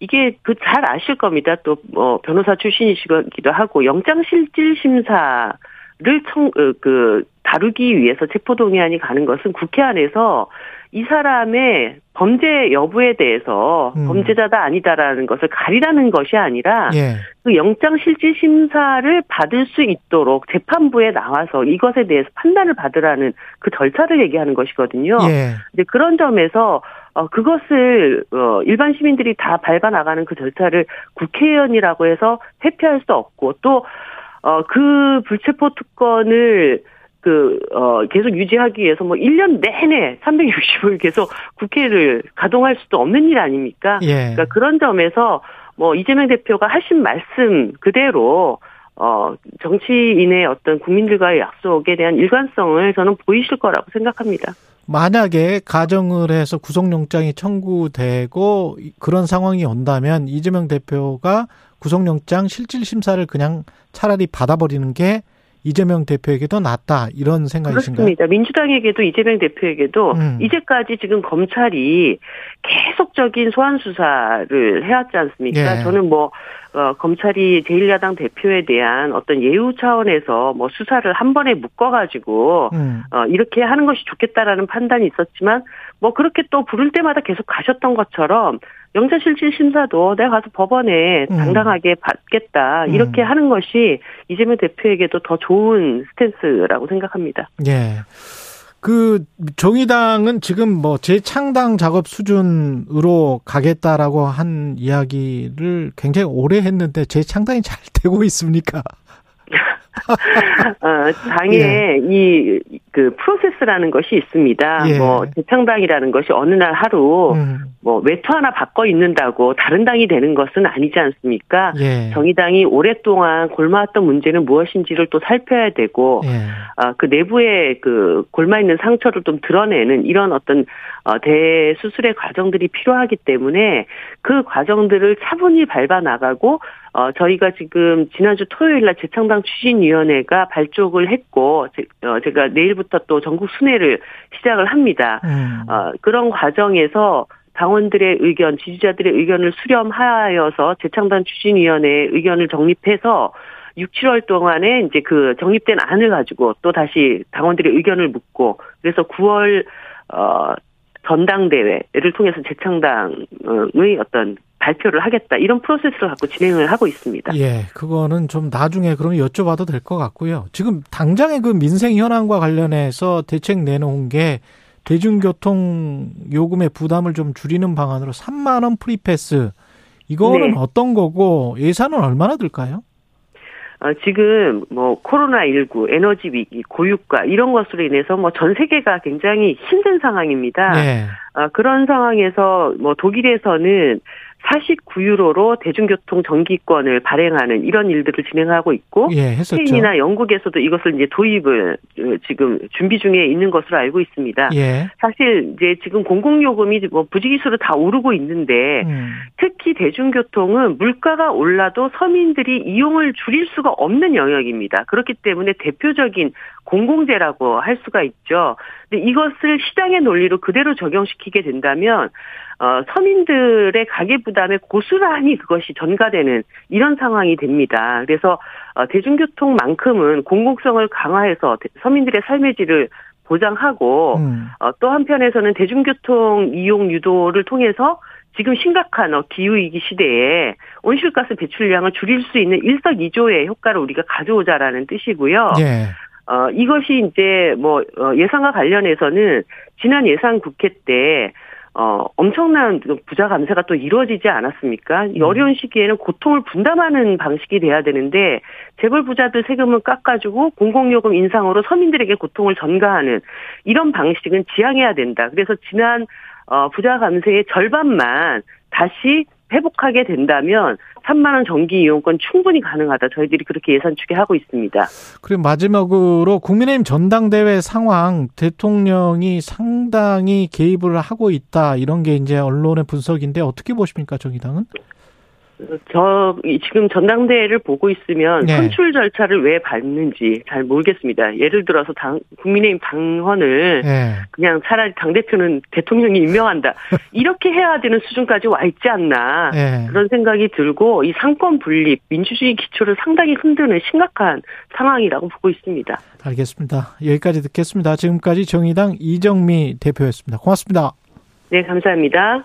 이게 그 잘 아실 겁니다. 또 뭐 변호사 출신이시기도 하고 영장 실질 심사 를 청, 어, 그 다루기 위해서 체포동의안이 가는 것은 국회 안에서 이 사람의 범죄 여부에 대해서 음. 범죄자다 아니다라는 것을 가리라는 것이 아니라 예. 그 영장 실질 심사를 받을 수 있도록 재판부에 나와서 이것에 대해서 판단을 받으라는 그 절차를 얘기하는 것이거든요. 예. 이제 그런 점에서 어 그것을 어 일반 시민들이 다 밟아 나가는 그 절차를 국회의원이라고 해서 회피할 수 없고 또 어 그 불체포 특권을 그, 어, 계속 유지하기 위해서 뭐 1년 내내 360일 계속 국회를 가동할 수도 없는 일 아닙니까? 예. 그러니까 그런 점에서 뭐 이재명 대표가 하신 말씀 그대로 어, 정치인의 어떤 국민들과의 약속에 대한 일관성을 저는 보이실 거라고 생각합니다. 만약에 가정을 해서 구속영장이 청구되고 그런 상황이 온다면 이재명 대표가 구속영장 실질심사를 그냥 차라리 받아버리는 게 이재명 대표에게도 낫다 이런 생각이신가요? 그렇습니다. 민주당에게도 이재명 대표에게도 음. 이제까지 지금 검찰이 계속적인 소환 수사를 해왔지 않습니까? 예. 저는 뭐 어, 검찰이 제1야당 대표에 대한 어떤 예우 차원에서 뭐 수사를 한 번에 묶어가지고 음. 어, 이렇게 하는 것이 좋겠다라는 판단이 있었지만 뭐 그렇게 또 부를 때마다 계속 가셨던 것처럼 영장실질 심사도 내가 가서 법원에 음. 당당하게 받겠다 이렇게 음. 하는 것이 이재명 대표에게도 더 좋은 스탠스라고 생각합니다. 예. 그 정의당은 지금 뭐 재창당 작업 수준으로 가겠다라고 한 이야기를 굉장히 오래 했는데 재창당이 잘 되고 있습니까? 어, 당에 예. 이그 프로세스라는 것이 있습니다. 예. 뭐 재창당이라는 것이 어느 날 하루 음. 뭐 외투 하나 바꿔 입는다고 다른 당이 되는 것은 아니지 않습니까? 예. 정의당이 오랫동안 골마왔던 문제는 무엇인지를 또 살펴야 되고 예. 어, 그 내부의 그 골마 있는 상처를 좀 드러내는 이런 어떤 어, 대수술의 과정들이 필요하기 때문에 그 과정들을 차분히 밟아 나가고 어, 저희가 지금 지난주 토요일 날 재창당 추진위원회가 발족을 했고, 제, 어, 제가 내일부터 또 전국 순회를 시작을 합니다. 음. 어, 그런 과정에서 당원들의 의견, 지지자들의 의견을 수렴하여서 재창당 추진위원회의 의견을 정립해서 6, 7월 동안에 이제 그 정립된 안을 가지고 또 다시 당원들의 의견을 묻고 그래서 9월 어 전당대회를 통해서 재창당의 어떤 발표를 하겠다 이런 프로세스를 갖고 진행을 하고 있습니다. 예, 그거는 좀 나중에 그러면 여쭤봐도 될 것 같고요. 지금 당장의 그 민생 현안과 관련해서 대책 내놓은 게 대중교통 요금의 부담을 좀 줄이는 방안으로 3만 원 free pass 이거는 네. 어떤 거고 예산은 얼마나 들까요? 어, 지금 뭐 코로나 19, 에너지 위기, 고유가 이런 것으로 인해서 뭐 전 세계가 굉장히 힘든 상황입니다. 네. 어, 그런 상황에서 뭐 독일에서는 49유로로 대중교통 정기권을 발행하는 이런 일들을 진행하고 있고 예, 스페인이나 영국에서도 이것을 이제 도입을 어, 지금 준비 중에 있는 것으로 알고 있습니다. 예. 사실 이제 지금 공공요금이 뭐 부지기수로 다 오르고 있는데 음. 특히 대중교통은 물가가 올라도 서민들이 이용을 줄일 수가 없는 영역입니다. 그렇기 때문에 대표적인 공공재라고 할 수가 있죠. 근데 이것을 시장의 논리로 그대로 적용시키게 된다면 어, 서민들의 가계 부담에 고스란히 그것이 전가되는 이런 상황이 됩니다. 그래서 어, 대중교통만큼은 공공성을 강화해서 서민들의 삶의 질을 보장하고 음. 어, 또 한편에서는 대중교통 이용 유도를 통해서 지금 심각한 어, 기후위기 시대에 온실가스 배출량을 줄일 수 있는 일석이조의 효과를 우리가 가져오자라는 뜻이고요. 예. 어, 이것이 이제 뭐, 어, 예산과 관련해서는 지난 예산 국회 때 어, 엄청난 부자 감세가 또 이루어지지 않았습니까? 이 음. 어려운 시기에는 고통을 분담하는 방식이 돼야 되는데, 재벌 부자들 세금을 깎아주고 공공요금 인상으로 서민들에게 고통을 전가하는 이런 방식은 지양해야 된다. 그래서 지난, 어, 부자 감세의 절반만 다시 회복하게 된다면 3만 원 정기 이용권 충분히 가능하다. 저희들이 그렇게 예산 추계하고 있습니다. 그리고 마지막으로 국민의힘 전당대회 상황 대통령이 상당히 개입을 하고 있다. 이런 게 이제 언론의 분석인데 어떻게 보십니까, 정의당은? 저 지금 전당대회를 보고 있으면 네. 선출 절차를 왜 밟는지 잘 모르겠습니다. 예를 들어서 당 국민의힘 당헌을 네. 그냥 차라리 당 대표는 대통령이 임명한다 이렇게 해야 되는 수준까지 와 있지 않나 네. 그런 생각이 들고 이 삼권 분립 민주주의 기초를 상당히 흔드는 심각한 상황이라고 보고 있습니다. 알겠습니다. 여기까지 듣겠습니다. 지금까지 정의당 이정미 대표였습니다. 고맙습니다. 네, 감사합니다.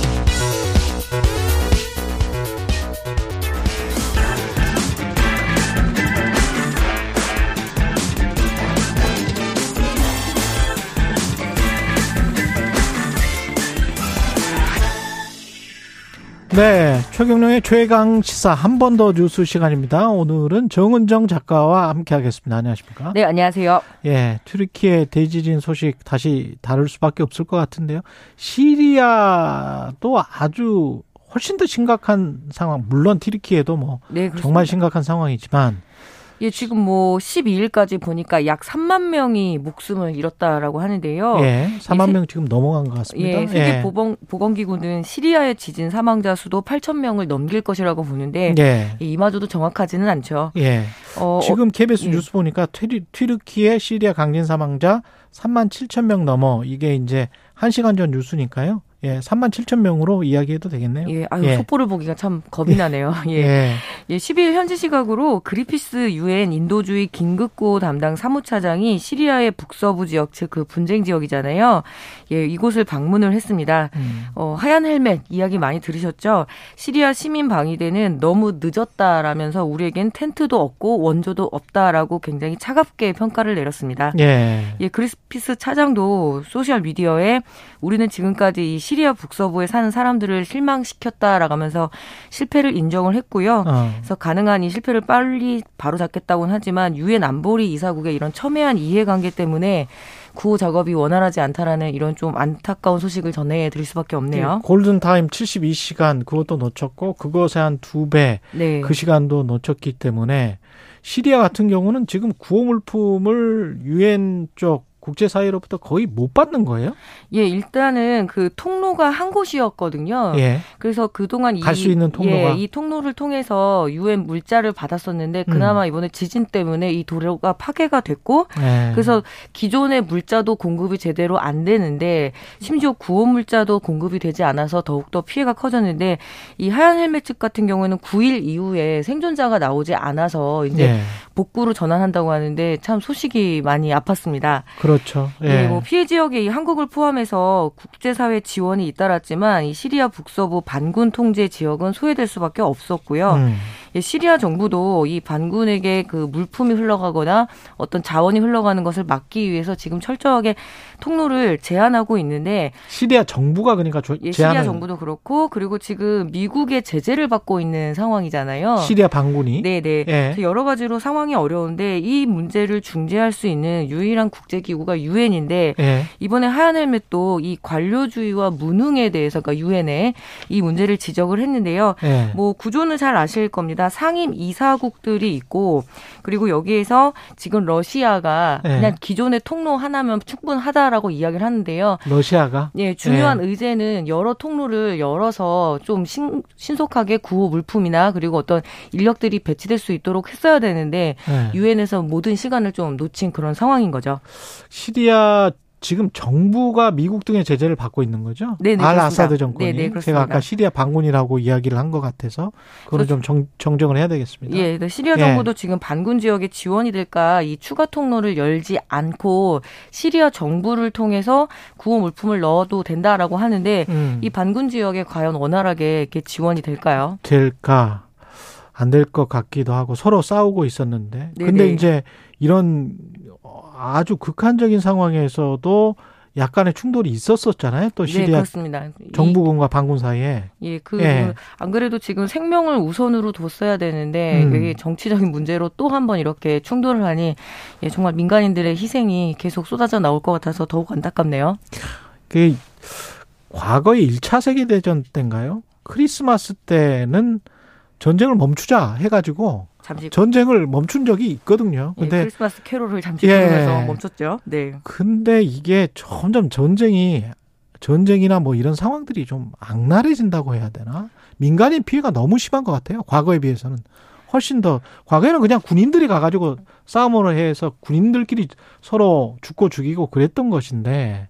네, 최경령의 최강 시사 한 번 더 뉴스 시간입니다. 오늘은 정은정 작가와 함께하겠습니다. 안녕하십니까? 네, 안녕하세요. 예, 튀르키예 대지진 소식 다시 다룰 수밖에 없을 것 같은데요. 시리아도 아주 훨씬 더 심각한 상황, 물론 튀르키예도 뭐 네, 정말 심각한 상황이지만 예, 지금 뭐 12일까지 보니까 약 3만 명이 목숨을 잃었다라고 하는데요. 예, 3만 예, 명 지금 넘어간 것 같습니다. 예, 세계 예. 보건, 보건기구는 시리아의 지진 사망자 수도 8천 명을 넘길 것이라고 보는데 예. 이마저도 정확하지는 않죠. 예. 어, 지금 KBS 어, 뉴스 보니까 튀르, 튀르키의 시리아 강진 사망자 3만 7천 명 넘어 이게 이제 1시간 전 뉴스니까요. 예, 3만 7천 명으로 이야기해도 되겠네요. 예, 아유, 예. 속보를 보기가 참 겁이 예. 나네요. 예. 예. 예, 12일 현지 시각으로 그리피스 유엔 인도주의 긴급고 담당 사무차장이 시리아의 북서부 지역, 즉 그 분쟁 지역이잖아요. 예, 이곳을 방문을 했습니다. 음. 어, 하얀 헬멧 이야기 많이 들으셨죠? 시리아 시민 방위대는 너무 늦었다라면서 우리에겐 텐트도 없고 원조도 없다라고 굉장히 차갑게 평가를 내렸습니다. 예. 예, 그리피스 차장도 소셜 미디어에 우리는 지금까지 이 시리아 북서부에 사는 사람들을 실망시켰다라고 하면서 실패를 인정을 했고요. 어. 그래서 가능한 이 실패를 빨리 바로잡겠다고는 하지만 유엔 안보리 이사국의 이런 첨예한 이해관계 때문에 구호 작업이 원활하지 않다라는 이런 좀 안타까운 소식을 전해드릴 수밖에 없네요. 네, 골든타임 72시간 그것도 놓쳤고 그것의 한두 배그 네. 그 시간도 놓쳤기 때문에 시리아 같은 경우는 지금 구호 물품을 유엔 쪽 국제사회로부터 거의 못 받는 거예요? 예, 일단은 그 통로가 한 곳이었거든요. 예. 그래서 그동안 갈 수 있는 통로가 예, 이 통로를 통해서 유엔 물자를 받았었는데 그나마 음. 이번에 지진 때문에 이 도로가 파괴가 됐고 예. 그래서 기존의 물자도 공급이 제대로 안 되는데 심지어 구호 물자도 공급이 되지 않아서 더욱더 피해가 커졌는데 이 하얀 헬멧 같은 경우에는 9일 이후에 생존자가 나오지 않아서 이제 예. 복구로 전환한다고 하는데 참 소식이 많이 아팠습니다. 그렇죠. 예. 예, 뭐 피해 지역에 이 한국을 포함해서 국제사회 지원이 잇따랐지만 이 시리아 북서부 반군 통제 지역은 소외될 수밖에 없었고요. 음. 예, 시리아 정부도 이 반군에게 그 물품이 흘러가거나 어떤 자원이 흘러가는 것을 막기 위해서 지금 철저하게 통로를 제한하고 있는데 시리아 정부가 그러니까 조, 예, 시리아 정부도 그렇고 그리고 지금 미국의 제재를 받고 있는 상황이잖아요. 시리아 반군이 네네 네. 예. 여러 가지로 상황이 어려운데 이 문제를 중재할 수 있는 유일한 국제기구가 유엔인데 예. 이번에 하얀 헬멧도 이 관료주의와 무능에 대해서 그러니까 유엔에 이 문제를 지적을 했는데요. 예. 뭐 구조는 잘 아실 겁니다. 상임 이사국들이 있고 그리고 여기에서 지금 러시아가 예. 그냥 기존의 통로 하나면 충분하다. 라고 이야기를 하는데요. 러시아가? 예, 중요한 네. 의제는 여러 통로를 열어서 좀 신, 신속하게 구호 물품이나 그리고 어떤 인력들이 배치될 수 있도록 했어야 되는데 네. 유엔에서 네. 모든 시간을 좀 놓친 그런 상황인 거죠. 시리아 지금 정부가 미국 등의 제재를 받고 있는 거죠? 네네, 알 아사드 정권이. 네네, 제가 아까 시리아 반군이라고 이야기를 한 것 같아서 그거는 좀 정, 정정을 해야 되겠습니다. 예, 시리아 정부도 예. 지금 반군 지역에 지원이 될까 이 추가 통로를 열지 않고 시리아 정부를 통해서 구호 물품을 넣어도 된다라고 하는데 음. 이 반군 지역에 과연 원활하게 이렇게 지원이 될까요? 될까? 안 될 것 같기도 하고 서로 싸우고 있었는데. 네네. 근데 이제 이런 아주 극한적인 상황에서도 약간의 충돌이 있었었잖아요. 또 네, 시리아 네, 그렇습니다. 정부군과 반군 사이에. 예, 그안 예. 그래도 지금 생명을 우선으로 뒀어야 되는데 음. 이게 정치적인 문제로 또 한 번 이렇게 충돌을 하니 예, 정말 민간인들의 희생이 계속 쏟아져 나올 것 같아서 더욱 안타깝네요. 그 과거의 1차 세계 대전 때인가요? 크리스마스 때는 전쟁을 멈추자 해가지고 잠시 전쟁을 멈춘 적이 있거든요. 예, 근데 예, 크리스마스 캐롤을 잠시 부르면서 예. 멈췄죠. 네. 근데 이게 점점 전쟁이 전쟁이나 뭐 이런 상황들이 좀 악랄해진다고 해야 되나? 민간인 피해가 너무 심한 것 같아요. 과거에 비해서는 훨씬 더 과거에는 그냥 군인들이 가가지고 싸움을 해서 군인들끼리 서로 죽고 죽이고 그랬던 것인데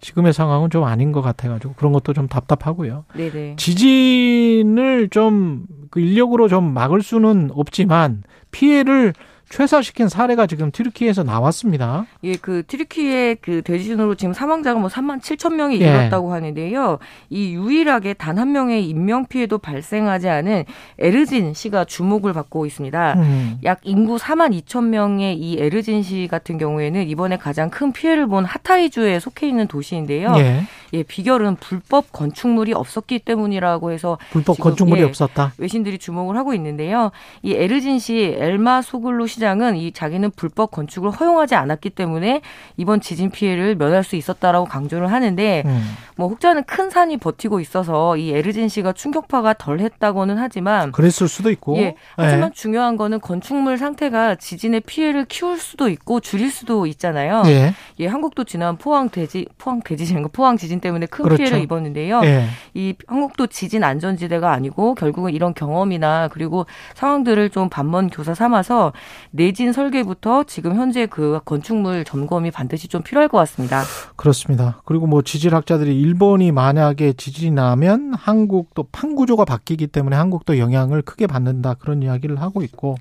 지금의 상황은 좀 아닌 것 같아가지고 그런 것도 좀 답답하고요. 네네. 지진을 좀 그 인력으로 좀 막을 수는 없지만 피해를 최소화시킨 사례가 지금 튀르키에서 나왔습니다. 예, 그 튀르키의 그 대지진으로 지금 사망자가 뭐 3만 7천 명이 예. 이뤘다고 하는데요. 이 유일하게 단 한 명의 인명 피해도 발생하지 않은 에르진 시가 주목을 받고 있습니다. 음. 약 인구 4만 2천 명의 이 에르진 시 같은 경우에는 이번에 가장 큰 피해를 본 하타이주에 속해 있는 도시인데요. 예. 예, 비결은 불법 건축물이 없었기 때문이라고 해서 불법 건축물이 예, 없었다. 외신들이 주목을 하고 있는데요. 이 에르진 시 엘마 소글루 시장은 이 자기는 불법 건축을 허용하지 않았기 때문에 이번 지진 피해를 면할 수 있었다라고 강조를 하는데 음. 뭐 혹자는 큰 산이 버티고 있어서 이 에르진 시가 충격파가 덜했다고는 하지만 그랬을 수도 있고. 예. 하지만 예. 중요한 거는 건축물 상태가 지진의 피해를 키울 수도 있고 줄일 수도 있잖아요. 예. 예 한국도 지난 포항 대지 포항 대지진인가 포항 지진 때문에 큰 그렇죠. 피해를 입었는데요. 예. 이 한국도 지진 안전지대가 아니고 결국은 이런 경험이나 그리고 상황들을 좀 반면 교사 삼아서 내진 설계부터 지금 현재 그 건축물 점검이 반드시 좀 필요할 것 같습니다. 그렇습니다. 그리고 뭐 지질학자들이 일본이 만약에 지진이 나면 한국도 판구조가 바뀌기 때문에 한국도 영향을 크게 받는다 그런 이야기를 하고 있고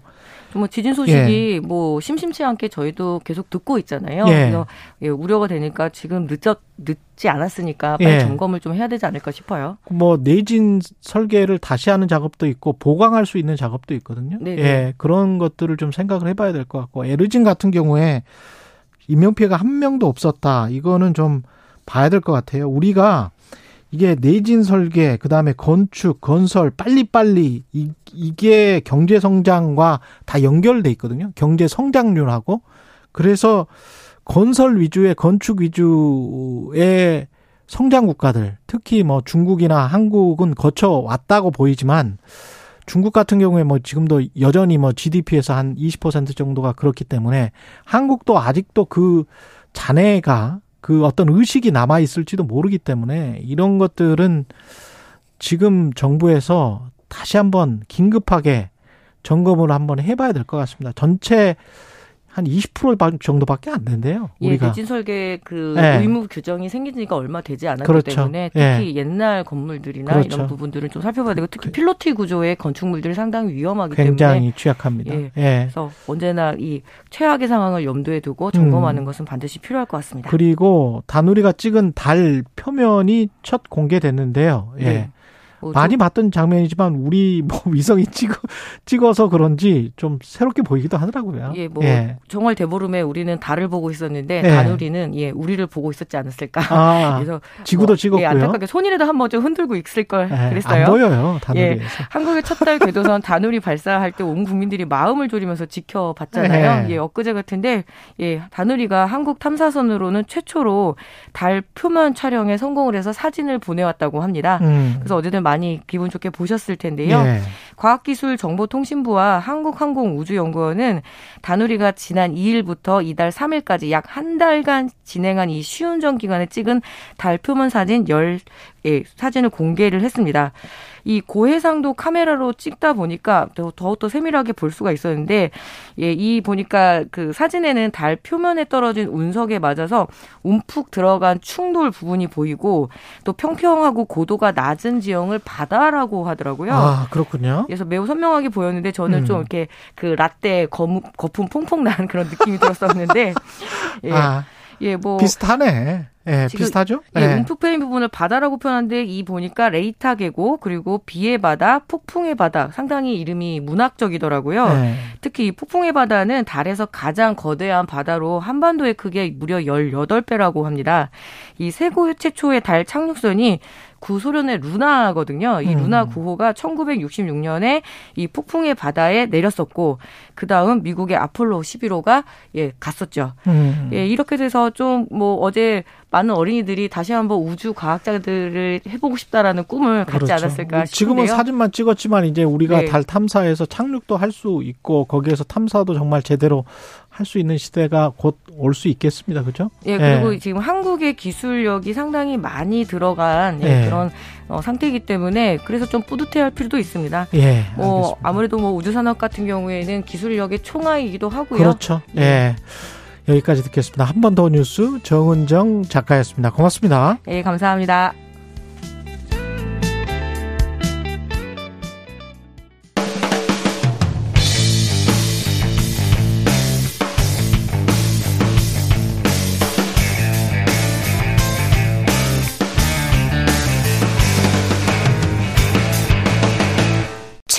뭐 지진 소식이 예. 뭐 심심치 않게 저희도 계속 듣고 있잖아요. 예. 그래서 예, 우려가 되니까 지금 늦었 늦지 않았으니까 빨리 예. 점검을 좀 해야 되지 않을까 싶어요. 뭐 내진 설계를 다시 하는 작업도 있고 보강할 수 있는 작업도 있거든요. 네네. 예, 그런 것들을 좀 생각을 해봐야 될 것 같고 에르진 같은 경우에 인명 피해가 한 명도 없었다. 이거는 좀 봐야 될 것 같아요. 우리가 이게 내진 설계, 그 다음에 건축, 건설, 빨리빨리, 이, 이게 경제 성장과 다 연결돼 있거든요. 경제 성장률하고. 그래서 건설 위주의 건축 위주의 성장 국가들, 특히 뭐 중국이나 한국은 거쳐 왔다고 보이지만 중국 같은 경우에 뭐 지금도 여전히 뭐 GDP에서 한 20% 정도가 그렇기 때문에 한국도 아직도 그 잔해가 그 어떤 의식이 남아 있을지도 모르기 때문에 이런 것들은 지금 정부에서 다시 한번 긴급하게 점검을 한번 해봐야 될 것 같습니다. 전체 한 20% 정도밖에 안 된대요. 예, 우리가. 대진 설계 그 네. 의무 규정이 생긴 지가 얼마 되지 않았기 그렇죠. 때문에 예. 특히 네. 옛날 건물들이나 그렇죠. 이런 부분들은 좀 살펴봐야 되고 특히 필로티 구조의 건축물들이 상당히 위험하기 굉장히 때문에 취약합니다. 예. 예. 그래서 언제나 이 최악의 상황을 염두에 두고 점검하는 음. 것은 반드시 필요할 것 같습니다. 그리고 다누리가 찍은 달 표면이 첫 공개됐는데요. 예. 네. 뭐 많이 봤던 장면이지만 우리 뭐 위성이 찍어 찍어서 그런지 좀 새롭게 보이기도 하더라고요. 예, 뭐 예. 정월 대보름에 우리는 달을 보고 있었는데 예. 다누리는 예 우리를 보고 있었지 않았을까. 아, 그래서 지구도 뭐, 찍었고요. 예, 안타깝게 손이라도 한 번 좀 흔들고 있을 걸 예, 그랬어요. 안 보여요 다누리에서. 예, 한국의 첫 달 궤도선 다누리 발사할 때 온 국민들이 마음을 졸이면서 지켜봤잖아요. 예. 예, 엊그제 같은데 예 다누리가 한국 탐사선으로는 최초로 달 표면 촬영에 성공을 해서 사진을 보내왔다고 합니다. 음. 그래서 많이 기분 좋게 보셨을 텐데요. 예. 과학기술정보통신부와 한국항공우주연구원은 다누리가 지난 2일부터 이달 3일까지 약 한 달간 진행한 이 시운전 기간에 찍은 달 표면 사진 10, 예, 사진을 공개를 했습니다. 이 고해상도 카메라로 찍다 보니까 더욱더 세밀하게 볼 수가 있었는데 예, 이 보니까 그 사진에는 달 표면에 떨어진 운석에 맞아서 움푹 들어간 충돌 부분이 보이고 또 평평하고 고도가 낮은 지형을 바다라고 하더라고요. 아, 그렇군요. 그래서 매우 선명하게 보였는데 저는 음. 좀 이렇게 그 라떼 거품, 거품 퐁퐁 나는 그런 느낌이 들었었는데 예. 아, 예, 뭐 비슷하네. 예, 비슷하죠? 예, 예. 움푹 패인 부분을 바다라고 표현하는데 이 보니까 레이타 계곡 그리고 비의 바다, 폭풍의 바다 상당히 이름이 문학적이더라고요. 예. 특히 이 폭풍의 바다는 달에서 가장 거대한 바다로 한반도의 크기의 무려 18배라고 합니다. 이 세고 최초의 달 착륙선이 구소련의 루나거든요. 이 음. 루나 9호가 1966년에 이 폭풍의 바다에 내렸었고 그 다음 미국의 아폴로 11호가 예 갔었죠. 음. 예 이렇게 돼서 좀 뭐 어제 많은 어린이들이 다시 한번 우주 과학자들을 해보고 싶다라는 꿈을 갖지 그렇죠. 않았을까 싶은데요. 지금은 사진만 찍었지만 이제 우리가 네. 달 탐사에서 착륙도 할 수 있고 거기에서 탐사도 정말 제대로 할 수 있는 시대가 곧 올 수 있겠습니다. 그죠? 예, 그리고 예. 지금 한국의 기술력이 상당히 많이 들어간 예, 예. 그런 어, 상태이기 때문에 그래서 좀 뿌듯해할 필요도 있습니다. 예, 뭐 알겠습니다. 아무래도 뭐 우주 산업 같은 경우에는 기술력의 총알이기도 하고요. 그렇죠. 예. 예. 여기까지 듣겠습니다. 한 번 더 뉴스 정은정 작가였습니다. 고맙습니다. 예, 감사합니다.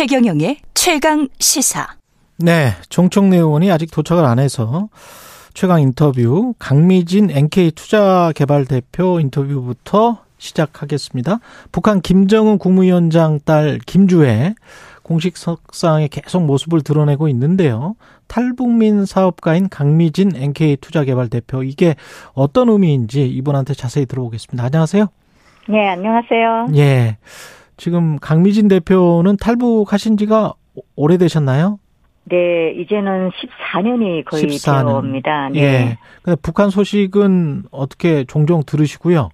최경영의 최강 시사. 네, 정청래 의원이 아직 도착을 안 해서 최강 인터뷰 강미진 NK 투자개발 대표 인터뷰부터 시작하겠습니다. 북한 김정은 국무위원장 딸 김주혜 공식 석상에 계속 모습을 드러내고 있는데요. 탈북민 사업가인 강미진 NK 투자개발 대표 이게 어떤 의미인지 이분한테 자세히 들어보겠습니다. 안녕하세요. 네, 안녕하세요. 예. 지금 강미진 대표는 탈북하신 지가 오래되셨나요? 네, 이제는 14년이 거의 14년. 되어옵니다. 네. 예. 근데 북한 소식은 어떻게 종종 들으시고요?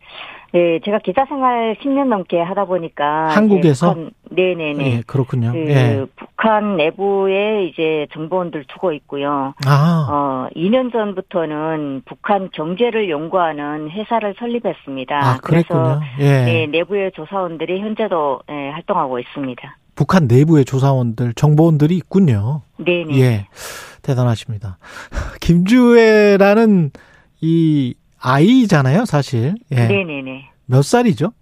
네, 제가 기자 생활 10년 넘게 하다 보니까 한국에서 네, 네, 네. 예, 그렇군요. 그 예. 북한 내부에 이제 정보원들 두고 있고요. 아. 어, 2년 전부터는 북한 경제를 연구하는 회사를 설립했습니다. 아, 그래서 예. 네, 내부의 조사원들이 현재도 예, 활동하고 있습니다. 북한 내부의 조사원들, 정보원들이 있군요. 네, 네. 예. 대단하십니다. 김주애라는 이 아이잖아요, 사실. 예. 네네네. 몇 살이죠?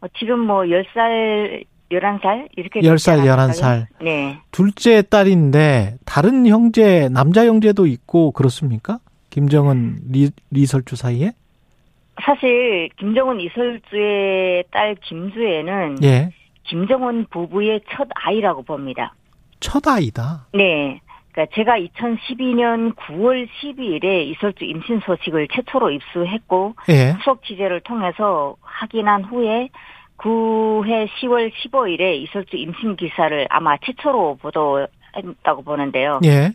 어, 지금 뭐 10살, 11살? 이렇게. 10살, 11살. 네. 둘째 딸인데, 다른 형제, 남자 형제도 있고, 그렇습니까? 김정은 리, 리설주 사이에? 사실 김정은 이설주의 딸 김주애는 예. 김정은 부부의 첫 아이라고 봅니다. 첫 아이다. 네. 그러니까 제가 2012년 9월 12일에 이설주 임신 소식을 최초로 입수했고 예. 후속 취재를 통해서 확인한 후에 9회 10월 15일에 이설주 임신 기사를 아마 최초로 보도했다고 보는데요. 예.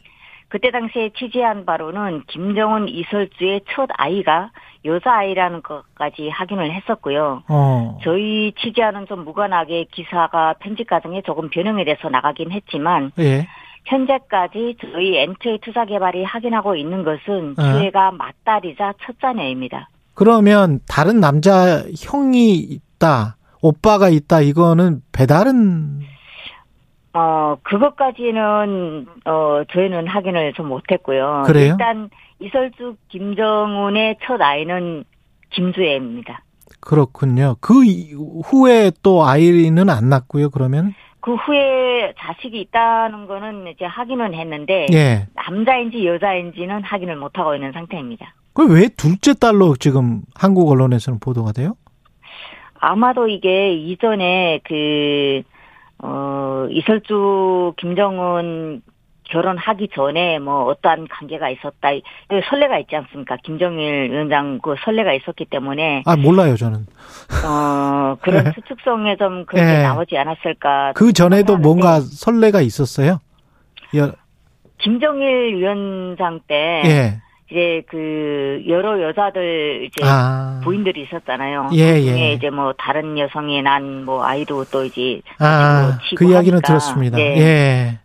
그때 당시에 취재한 바로는 김정은 이설주의 첫 아이가 여자아이라는 것까지 확인을 했었고요. 어. 저희 취재하는 좀 무관하게 기사가 편집 과정에 조금 변형이 돼서 나가긴 했지만 예. 현재까지 저희 엔트의 투자 개발이 확인하고 있는 것은 어. 주애가 맏딸이자 첫 자녀입니다. 그러면 다른 남자 형이 있다, 오빠가 있다, 이거는 배다른 어, 그것까지는, 어, 저희는 확인을 좀 못했고요. 그래요? 일단, 이설주 김정은의 첫 아이는 김주애입니다. 그렇군요. 그 이- 후에 또 아이는 안 낳고요. 그러면 그 후에 자식이 있다는 거는 이제 확인은 했는데, 예. 남자인지 여자인지는 확인을 못 하고 있는 상태입니다. 그왜 둘째 딸로 지금 한국 언론에서는 보도가 돼요? 아마도 이게 이전에 그, 어, 이설주 김정은 결혼하기 전에 뭐 어떠한 관계가 있었다. 이 선례가 있지 않습니까? 김정일 위원장 그 선례가 있었기 때문에, 아 몰라요 저는. 어, 그런 네. 추측성에 좀 그렇게 예. 나오지 않았을까. 그 전에도 뭔가 설레가 있었어요. 여, 김정일 위원장 때, 예. 이제 그 여러 여자들 이제 아. 부인들이 있었잖아요. 예, 그 중에 예. 이제 뭐 다른 여성이 난 뭐 아이도 또 이제 아, 치고 그 이야기는. 들었습니다. 네. 예.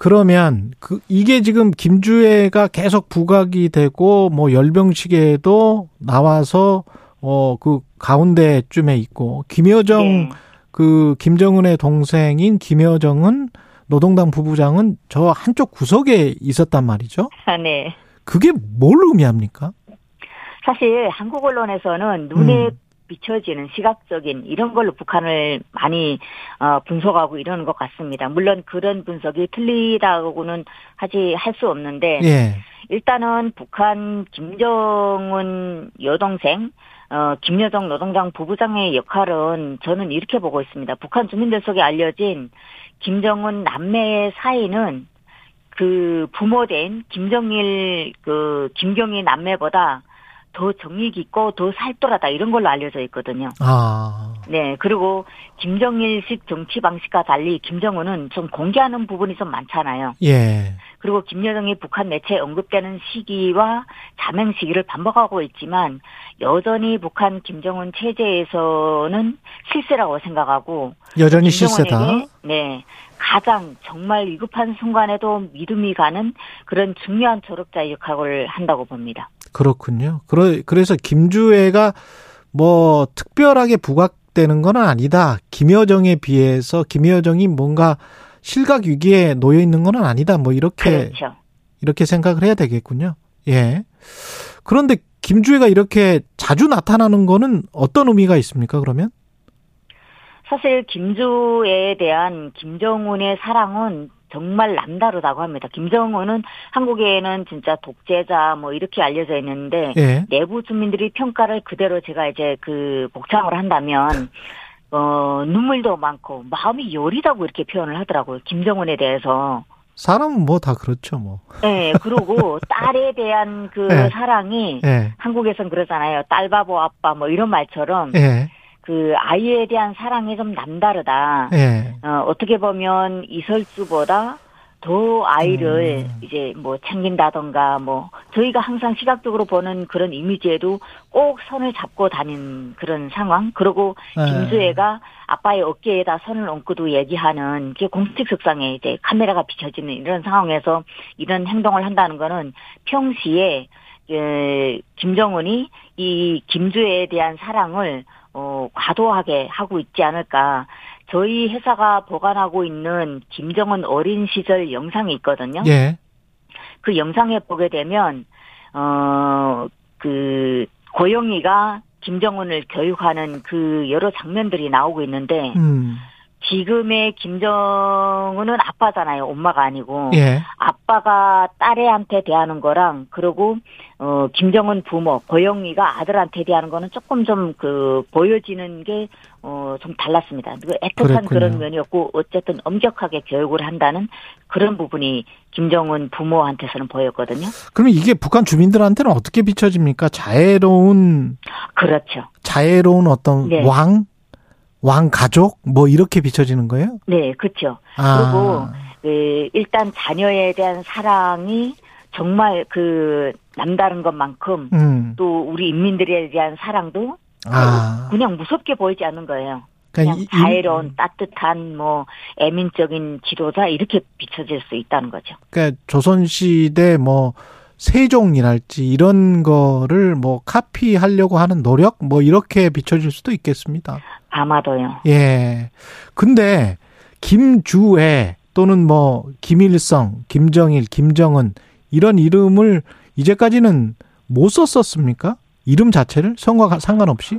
그러면 그 이게 지금 김주애가 계속 부각이 되고 뭐 열병식에도 나와서 어 그 가운데쯤에 있고 김여정 네. 그 김정은의 동생인 김여정은 노동당 부부장은 저 한쪽 구석에 있었단 말이죠. 아, 네. 그게 뭘 의미합니까? 사실 한국 언론에서는 눈에 음. 비춰지는 시각적인 이런 걸로 북한을 많이 어, 분석하고 이러는 것 같습니다. 물론 그런 분석이 틀리다고는 하지 할 수 없는데 예. 일단은 북한 김정은 여동생 어, 김여정 노동당 부부장의 역할은 저는 이렇게 보고 있습니다. 북한 주민들 속에 알려진 김정은 남매의 사이는 그 부모된 김정일 그 김경희 남매보다 더 정이 깊고 더 살돌하다 이런 걸로 알려져 있거든요. 아. 네, 그리고 김정일식 정치 방식과 달리 김정은은 좀 공개하는 부분이 좀 많잖아요. 예. 그리고 김여정이 북한 매체에 언급되는 시기와 자명 시기를 반복하고 있지만 여전히 북한 김정은 체제에서는 실세라고 생각하고 여전히 실세다. 네 가장 정말 위급한 순간에도 믿음이 가는 그런 중요한 조력자의 역할을 한다고 봅니다. 그렇군요. 그러, 그래서 김주애가 뭐 특별하게 부각되는 건 아니다. 김여정에 비해서 김여정이 뭔가 실각 위기에 놓여 있는 건 아니다. 뭐 이렇게 그렇죠. 이렇게 생각을 해야 되겠군요. 예. 그런데 김주애가 이렇게 자주 나타나는 거는 어떤 의미가 있습니까? 그러면? 사실 김주애에 대한 김정은의 사랑은 정말 남다르다고 합니다. 김정은은 한국에는 진짜 독재자 뭐 이렇게 알려져 있는데 예. 내부 주민들이 평가를 그대로 제가 이제 그 복창을 한다면 어 눈물도 많고 마음이 여리다고 이렇게 표현을 하더라고요. 김정은에 대해서. 사람은 뭐 다 그렇죠, 뭐. 네, 그리고 딸에 대한 그 예. 사랑이 예. 한국에선 그러잖아요. 딸 바보 아빠 뭐 이런 말처럼 예. 그 아이에 대한 사랑이 좀 남다르다. 예. 어, 어떻게 보면 이설주보다 더 아이를 음. 이제 뭐 챙긴다던가 뭐 저희가 항상 시각적으로 보는 그런 이미지에도 꼭 손을 잡고 다닌 그런 상황 그리고 예. 김주애가 아빠의 어깨에다 손을 얹고도 얘기하는 게 공식석상에 이제 카메라가 비춰지는 이런 상황에서 이런 행동을 한다는 거는 평시에 에, 김정은이 이 김주애에 대한 사랑을 어, 과도하게 하고 있지 않을까. 저희 회사가 보관하고 있는 김정은 어린 시절 영상이 있거든요. 예. 그 영상에 보게 되면, 어, 그, 고영이가 김정은을 교육하는 그 여러 장면들이 나오고 있는데, 음. 지금의 김정은은 아빠잖아요. 엄마가 아니고. 예. 아빠가 딸애한테 대하는 거랑 그리고 어 김정은 부모 고영미가 아들한테 대하는 거는 조금 좀 그 보여지는 게 어 좀 달랐습니다. 그 애틋한 그랬군요. 그런 면이었고 어쨌든 엄격하게 교육을 한다는 그런 부분이 김정은 부모한테서는 보였거든요. 그러면 이게 북한 주민들한테는 어떻게 비춰집니까? 자애로운 그렇죠. 자애로운 어떤 네. 왕, 왕 가족 뭐 이렇게 비춰지는 거예요? 네, 그렇죠. 아, 그리고 그 일단 자녀에 대한 사랑이 정말 그 남다른 것만큼 음, 또 우리 인민들에 대한 사랑도 아, 그냥 무섭게 보이지 않는 거예요. 그러니까 그냥 이- 자애로운 따뜻한 뭐 애민적인 지도자 이렇게 비춰질 수 있다는 거죠. 그러니까 조선 시대 뭐 세종이랄지 이런 거를 뭐 카피하려고 하는 노력 뭐 이렇게 비춰질 수도 있겠습니다. 아마도요. 예. 근데 김주애 또는 뭐 김일성, 김정일, 김정은 이런 이름을 이제까지는 못 썼었습니까? 이름 자체를 성과 상관없이?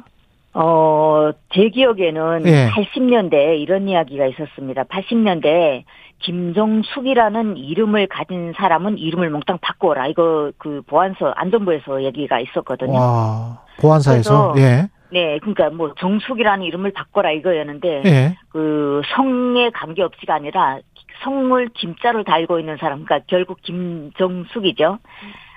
어, 제 기억에는 예. 80년대에 이런 이야기가 있었습니다. 80년대에 김종숙이라는 이름을 가진 사람은 이름을 몽땅 바꿔라. 이거 그 보안서 안전부에서 얘기가 있었거든요. 와, 보안사에서 예. 네, 그러니까 뭐 정숙이라는 이름을 바꿔라 이거였는데 예. 그 성에 관계없이가 아니라 성물 김자를 달고 있는 사람, 그러니까 결국 김정숙이죠.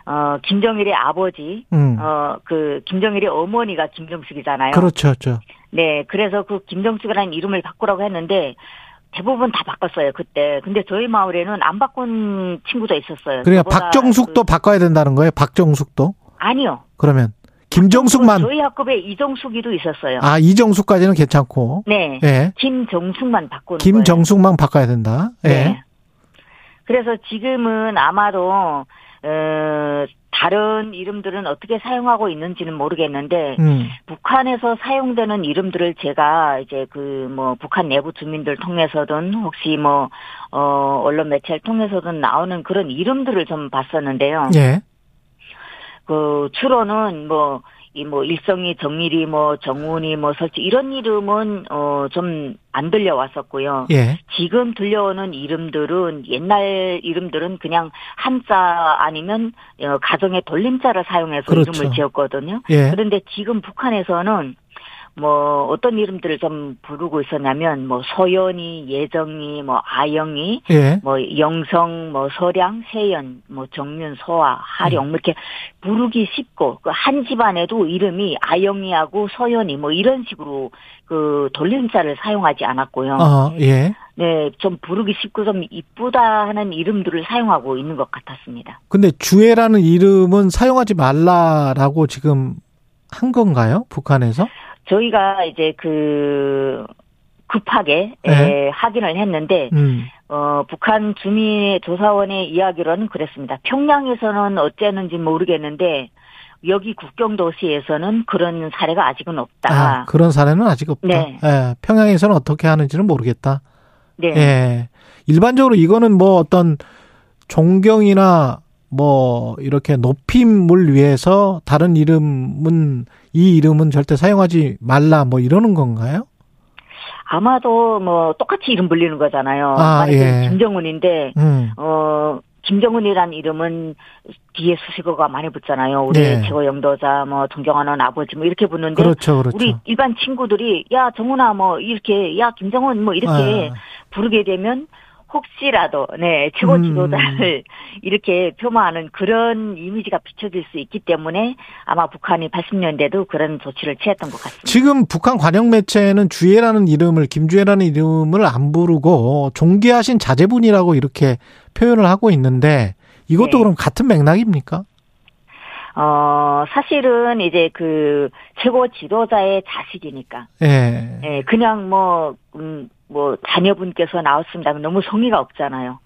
어, 김정일의 아버지, 음. 어, 그 김정일의 어머니가 김정숙이잖아요. 그렇죠. 그렇죠. 네, 그래서 그 김정숙이라는 이름을 바꾸라고 했는데 대부분 다 바꿨어요 그때. 근데 저희 마을에는 안 바꾼 친구도 있었어요. 그러니까 박정숙도 그- 바꿔야 된다는 거예요. 박정숙도. 아니요. 그러면 김정숙만 저희 학급에 이정숙이도 있었어요. 아, 이정숙까지는 괜찮고. 네. 예. 김정숙만 바꾸는 거예요. 김정숙만 바꿔야 된다. 예. 네. 그래서 지금은 아마도 어, 다른 이름들은 어떻게 사용하고 있는지는 모르겠는데 음. 북한에서 사용되는 이름들을 제가 이제 그 뭐 북한 내부 주민들 통해서든 혹시 뭐 어, 언론 매체를 통해서든 나오는 그런 이름들을 좀 봤었는데요. 예. 그 주로는 뭐 이 뭐 일성이 정일이 뭐 정운이 뭐 설치 이런 이름은 어 좀 안 들려왔었고요. 예. 지금 들려오는 이름들은 옛날 이름들은 그냥 한자 아니면 어, 가정의 돌림자를 사용해서 그렇죠. 이름을 지었거든요. 예. 그런데 지금 북한에서는 뭐 어떤 이름들을 좀 부르고 있었냐면 뭐 소연이, 예정이, 뭐 아영이, 예. 뭐 영성, 뭐 서량, 세연, 뭐 정윤, 소아, 하령 뭐 이렇게 부르기 쉽고 그 한 집안에도 이름이 아영이하고 서연이 뭐 이런 식으로 그 돌림자를 사용하지 않았고요. 어, 예. 네, 좀 부르기 쉽고 좀 이쁘다 하는 이름들을 사용하고 있는 것 같았습니다. 근데 주애라는 이름은 사용하지 말라라고 지금 한 건가요? 북한에서? 저희가 이제 그 급하게 네. 에, 확인을 했는데 음. 어, 북한 주민 조사원의 이야기로는 그랬습니다. 평양에서는 어쨌는지 모르겠는데 여기 국경 도시에서는 그런 사례가 아직은 없다. 아, 그런 사례는 아직 없다. 네. 예, 평양에서는 어떻게 하는지는 모르겠다. 네. 예. 일반적으로 이거는 뭐 어떤 존경이나 뭐 이렇게 높임을 위해서 다른 이름은 이 이름은 절대 사용하지 말라 뭐 이러는 건가요? 아마도 뭐 똑같이 이름 불리는 거잖아요. 아, 예. 김정은인데 음. 어 김정은이란 이름은 뒤에 수식어가 많이 붙잖아요. 우리 네. 최고 영도자, 뭐 존경하는 아버지, 뭐 이렇게 붙는데 그렇죠, 그렇죠. 우리 일반 친구들이 야 정훈아 뭐 이렇게 야 김정은 뭐 이렇게 아. 부르게 되면 혹시라도 네 최고 음. 지도자를 이렇게 표마하는 그런 이미지가 비춰질 수 있기 때문에 아마 북한이 80년대도 그런 조치를 취했던 것 같습니다. 지금 북한 관영 매체는 주애라는 이름을 김주애라는 이름을 안 부르고 존귀하신 자제분이라고 이렇게 표현을 하고 있는데 이것도 네. 그럼 같은 맥락입니까? 어 사실은 이제 그 최고 지도자의 자식이니까 예. 예 그냥 뭐 음, 뭐 자녀분께서 나왔습니다. 너무 성의가 없잖아요.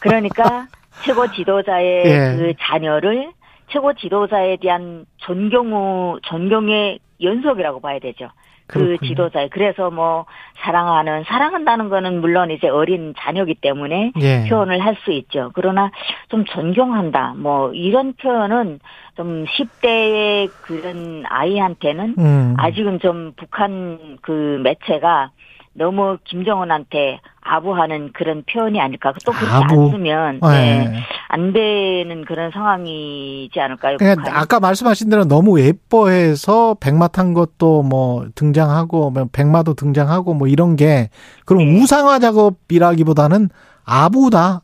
그러니까 최고 지도자의 예. 그 자녀를 최고 지도자에 대한 존경 존경의 연속이라고 봐야 되죠. 그 그렇군요. 지도자의 그래서 뭐 사랑하는 사랑한다는 거는 물론 이제 어린 자녀기 때문에 예. 표현을 할 수 있죠. 그러나 좀 존경한다. 뭐 이런 표현은 좀 10대의 그런 아이한테는 음. 아직은 좀 북한 그 매체가 너무 김정은한테 아부하는 그런 표현이 아닐까. 또 그렇지 아부. 않으면 네. 네, 안 되는 그런 상황이지 않을까요? 그러니까 북한이? 아까 말씀하신 대로 너무 예뻐해서 백마 탄 것도 뭐 등장하고 뭐 백마도 등장하고 뭐 이런 게 그럼 네. 우상화 작업이라기보다는 아부다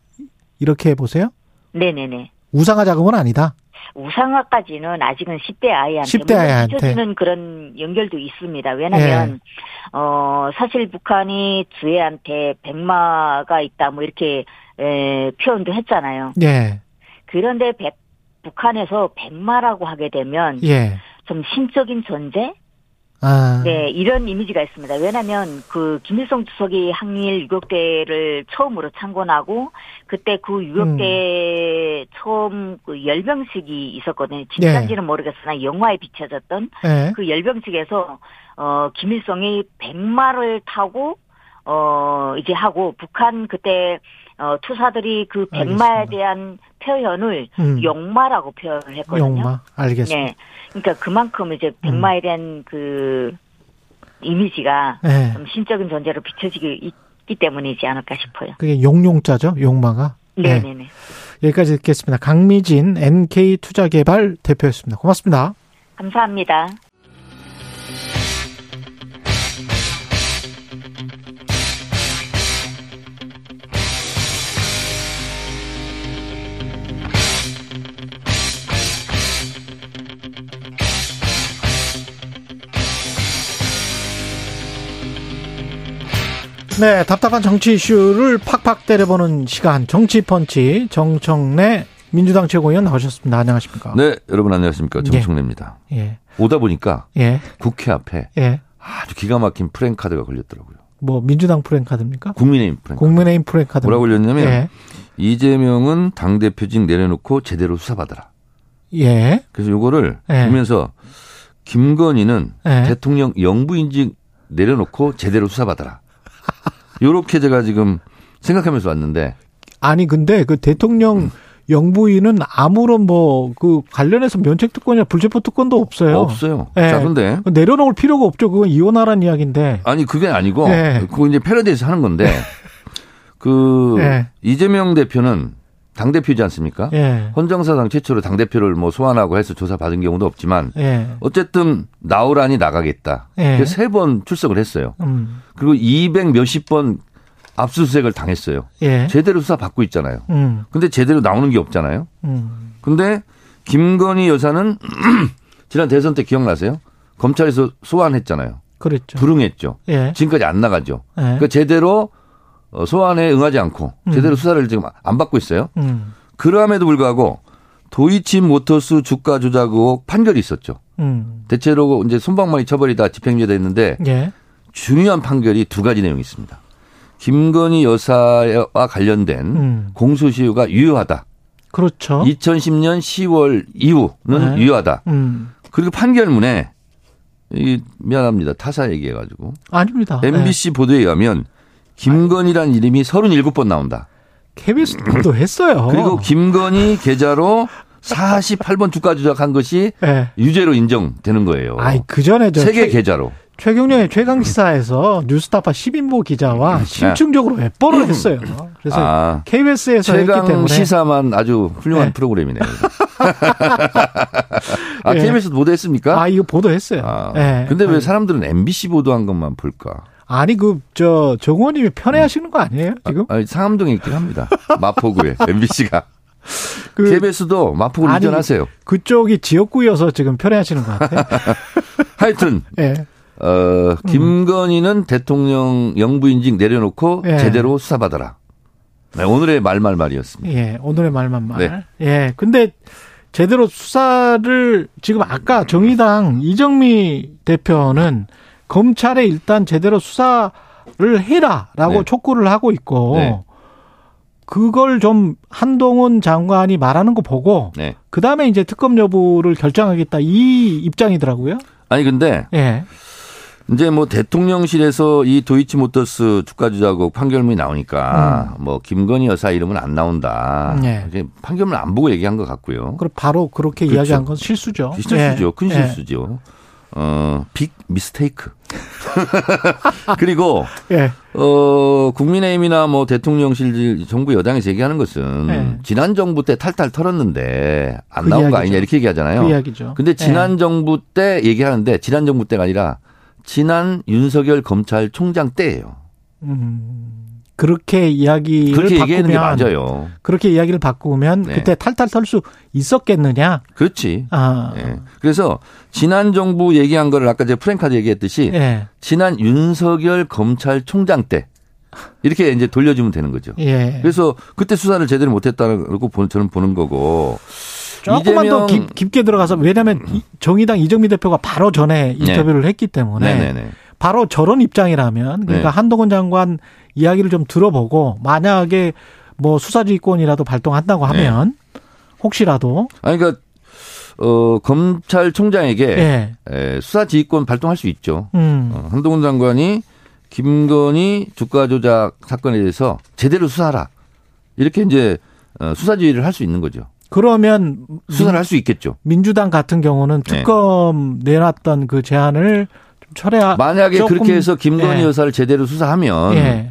이렇게 보세요? 네네네. 우상화 작업은 아니다. 우상화까지는 아직은 10대 아이한테 10대 아이한테. 비춰주는 그런 연결도 있습니다. 왜냐하면 예. 어 사실 북한이 주애한테 백마가 있다 뭐 이렇게 에, 표현도 했잖아요. 예. 그런데 백- 북한에서 백마라고 하게 되면 예. 좀 신적인 존재, 아. 네 이런 이미지가 있습니다. 왜냐하면 그 김일성 주석이 항일 유격대를 처음으로 창건하고 그때 그 유격대 처음 그 열병식이 있었거든요. 진짜인지는 모르겠으나 영화에 비춰졌던 예. 그 열병식에서 어 김일성이 백마를 타고 어 이제 하고 북한 그때 어 투사들이 그 백마에. 대한 표현을 음. 용마라고 표현을 했거든요. 용마 알겠습니다. 네. 그러니까 그만큼 이제 백마에 대한 그 이미지가 예. 좀 신적인 존재로 비춰지기 있기 때문이지 않을까 싶어요. 그게 용용자죠, 용마가. 예. 네네 네. 여기까지 듣겠습니다. 강미진 NK 투자개발 대표였습니다. 고맙습니다. 감사합니다. 네, 답답한 정치 이슈를 팍팍 때려보는 시간 정치 펀치 정청래 민주당 최고위원 나오셨습니다. 안녕하십니까? 네, 여러분 안녕하십니까. 정청래입니다. 예. 오다 보니까 예. 국회 앞에 예. 아주 기가 막힌 프랭카드가 걸렸더라고요. 뭐 민주당 프랭카드입니까? 국민의힘 프랭카드. 국민의힘 프랭카드. 뭐라고 걸렸냐면 예. 이재명은 당 대표직 내려놓고 제대로 수사받아라. 예. 그래서 요거를 예. 보면서 김건희는 예. 대통령 영부인직 내려놓고 제대로 수사받아라. 요렇게 제가 지금 생각하면서 왔는데 아니 근데 그 대통령 음. 영부인은 아무런 뭐 그 관련해서 면책 특권이나 불체포 특권도 없어요. 없어요. 예. 자, 근데 내려놓을 필요가 없죠. 그건 이혼하라는 이야기인데. 아니 그게 아니고 예. 그거 이제 패러디에서 하는 건데 그 예. 이재명 대표는 당 대표지 않습니까? 예. 헌정사상 최초로 당 대표를 뭐 소환하고 해서 조사 받은 경우도 없지만 예. 어쨌든 나오라니 나가겠다. 예. 세번 출석을 했어요. 음. 그리고 200 몇십 번 압수수색을 당했어요. 예. 제대로 수사 받고 있잖아요. 음. 근데 제대로 나오는 게 없잖아요. 음. 근데 김건희 여사는 지난 대선 때 기억나세요? 검찰에서 소환했잖아요. 그랬죠. 불응했죠. 예. 지금까지 안 나가죠. 예. 그러니까 제대로 어, 소환에 응하지 않고 제대로 음. 수사를 지금 안 받고 있어요. 음. 그럼에도 불구하고 도이치 모터스 주가 조작 의혹 판결이 있었죠. 음. 대체로 이제 손방망이 처벌이다 집행유예 됐는데 예. 중요한 판결이 두 가지 내용이 있습니다. 김건희 여사와 관련된 음. 공소시효가 유효하다. 그렇죠. 2010년 10월 이후는 네. 유효하다. 음. 그리고 판결문에 이 미안합니다. 타사 얘기해 가지고 아닙니다. MBC 보도에 의하면 김건희란 이름이 37번 나온다. KBS 보도했어요. 그리고 김건희 계좌로 48번 주가 조작한 것이 예. 유죄로 인정되는 거예요. 아이 그 전에 저 세계 최- 계좌로. 최경련의 최강 시사에서 뉴스타파 10인보 기자와 심층적으로 외벌을 했어요. 그래서 네. 아, KBS에서 했기 때문에 시사만 아주 훌륭한 네. 프로그램이네요. 아, 예. KBS 보도했습니까? 아 이거 보도했어요. 아, 예. 근데 왜 사람들은 MBC 보도한 것만 볼까? 아니 그 저 정원님이 편애하시는 거 아니에요 지금? 아, 상암동에 있긴 합니다. 마포구에 MBC가. 그 KBS도 마포구로 아니, 이전하세요. 그쪽이 지역구여서 지금 편애하시는 것 같아요. 하여튼 예. 어, 김건희는 대통령 영부인직 내려놓고 예. 제대로 수사받아라. 네, 오늘의 말말말이었습니다. 예, 오늘의 말만 말. 네. 예, 근데 제대로 수사를 지금 아까 정의당 이정미 대표는 검찰에 일단 제대로 수사를 해라라고 네. 촉구를 하고 있고 네. 그걸 좀 한동훈 장관이 말하는 거 보고 네. 그 다음에 이제 특검 여부를 결정하겠다 이 입장이더라고요. 아니 근데 예, 이제 뭐 대통령실에서 이 도이치모터스 주가 조작국 판결문이 나오니까 뭐 김건희 여사 이름은 안 나온다. 음. 네. 판결문 안 보고 얘기한 것 같고요. 그럼 바로 그렇게 그렇죠. 이야기한 건 실수죠. 실수죠. 예, 큰 예. 실수죠. 어, 빅 미스테이크. 그리고 예. 어, 국민의힘이나 뭐 대통령실 정부 여당에서 얘기하는 것은 예. 지난 정부 때 탈탈 털었는데 안 그 나온 거 이야기죠. 아니냐 이렇게 얘기하잖아요. 그 이야기죠. 근데 지난 예. 정부 때 얘기하는데 지난 정부 때가 아니라 지난 윤석열 검찰총장 때예요. 음, 그렇게 이야기를 그렇게 얘기하는 게 바꾸면 맞아요. 그렇게 이야기를 바꾸면 네. 그때 탈탈 털 수 있었겠느냐? 그렇지. 아, 예. 그래서 지난 정부 얘기한 거를 아까 제가 프랭카드 얘기했듯이 예. 지난 윤석열 검찰총장 때 이렇게 이제 돌려주면 되는 거죠. 예. 그래서 그때 수사를 제대로 못했다고 보- 저는 보는 거고 조금만 더 깊, 깊게 들어가서 왜냐하면 이- 정의당 이정미 대표가 바로 전에 인터뷰를 했기 때문에 네. 네네네. 바로 저런 입장이라면 그러니까 네. 한동훈 장관 이야기를 좀 들어보고 만약에 뭐 수사지휘권이라도 발동한다고 네. 하면 혹시라도 아니 그러니까 어 검찰총장에게 예. 에, 수사 지휘권 발동할 수 있죠. 음. 어, 한동훈 장관이 김건희 주가 조작 사건에 대해서 제대로 수사하라. 이렇게 이제 어, 수사 지휘를 할 수 있는 거죠. 그러면 수사를 민- 할수 있겠죠. 민주당 같은 경우는 네. 특검 내놨던 그 제안을 좀 철회 만약에 그렇게 해서 김건희 예. 여사를 제대로 수사하면 예.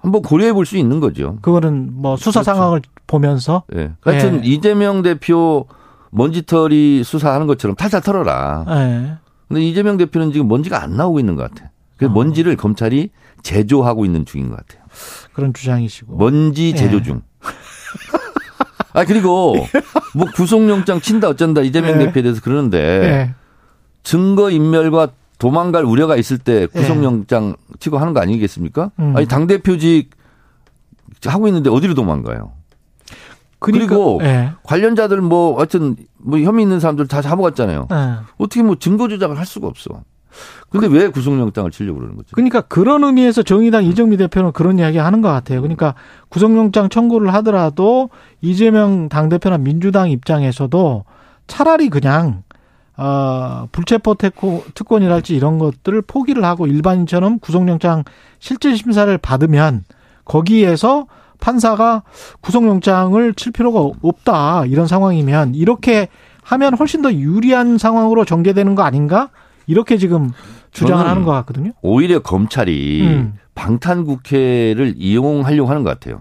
한번 고려해 볼 수 있는 거죠. 그거는 뭐 수사 그렇죠. 상황을 보면서 예. 하여튼 예. 이재명 대표 먼지털이 수사하는 것처럼 탈탈 털어라. 예. 근데 이재명 대표는 지금 먼지가 안 나오고 있는 것 같아. 그래서 어. 먼지를 검찰이 제조하고 있는 중인 것 같아요. 그런 주장이시고 먼지 제조 예. 중. 아 그리고 뭐 구속영장 친다 어쩐다 이재명 예. 대표에 대해서 그러는데 예. 증거 인멸과 도망갈 우려가 있을 때 구속영장 치고 하는 거 아니겠습니까? 음. 아니 당 대표직 하고 있는데 어디로 도망가요? 그러니까, 그리고 예. 관련자들 뭐 하여튼 뭐 혐의 있는 사람들 다 잡아갔잖아요. 예. 어떻게 뭐 증거 조작을 할 수가 없어. 근데 왜 구속영장을 치려고 그러는 거죠? 그러니까 그런 의미에서 정의당 이정미 대표는 그런 이야기 하는 것 같아요. 그러니까 구속영장 청구를 하더라도 이재명 당대표나 민주당 입장에서도 차라리 그냥 어, 불체포 특권- 특권이랄지 이런 것들을 포기를 하고 일반인처럼 구속영장 실질 심사를 받으면 거기에서 판사가 구속영장을 칠 필요가 없다 이런 상황이면 이렇게 하면 훨씬 더 유리한 상황으로 전개되는 거 아닌가 이렇게 지금 주장을 하는 것 같거든요. 오히려 검찰이 음. 방탄 국회를 이용하려고 하는 것 같아요.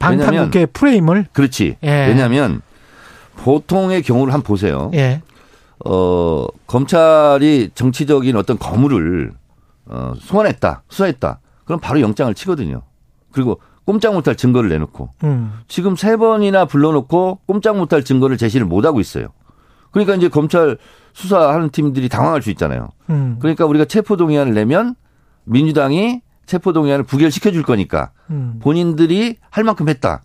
방탄 국회 프레임을 그렇지. 예. 왜냐하면 보통의 경우를 한번 보세요. 예. 어, 검찰이 정치적인 어떤 거물을 어, 소환했다, 수사했다. 그럼 바로 영장을 치거든요. 그리고 꼼짝 못할 증거를 내놓고 음. 지금 세 번이나 불러놓고 꼼짝 못할 증거를 제시를 못 하고 있어요. 그러니까 이제 검찰 수사하는 팀들이 당황할 수 있잖아요. 음. 그러니까 우리가 체포 동의안을 내면 민주당이 체포 동의안을 부결시켜 줄 거니까 음. 본인들이 할 만큼 했다.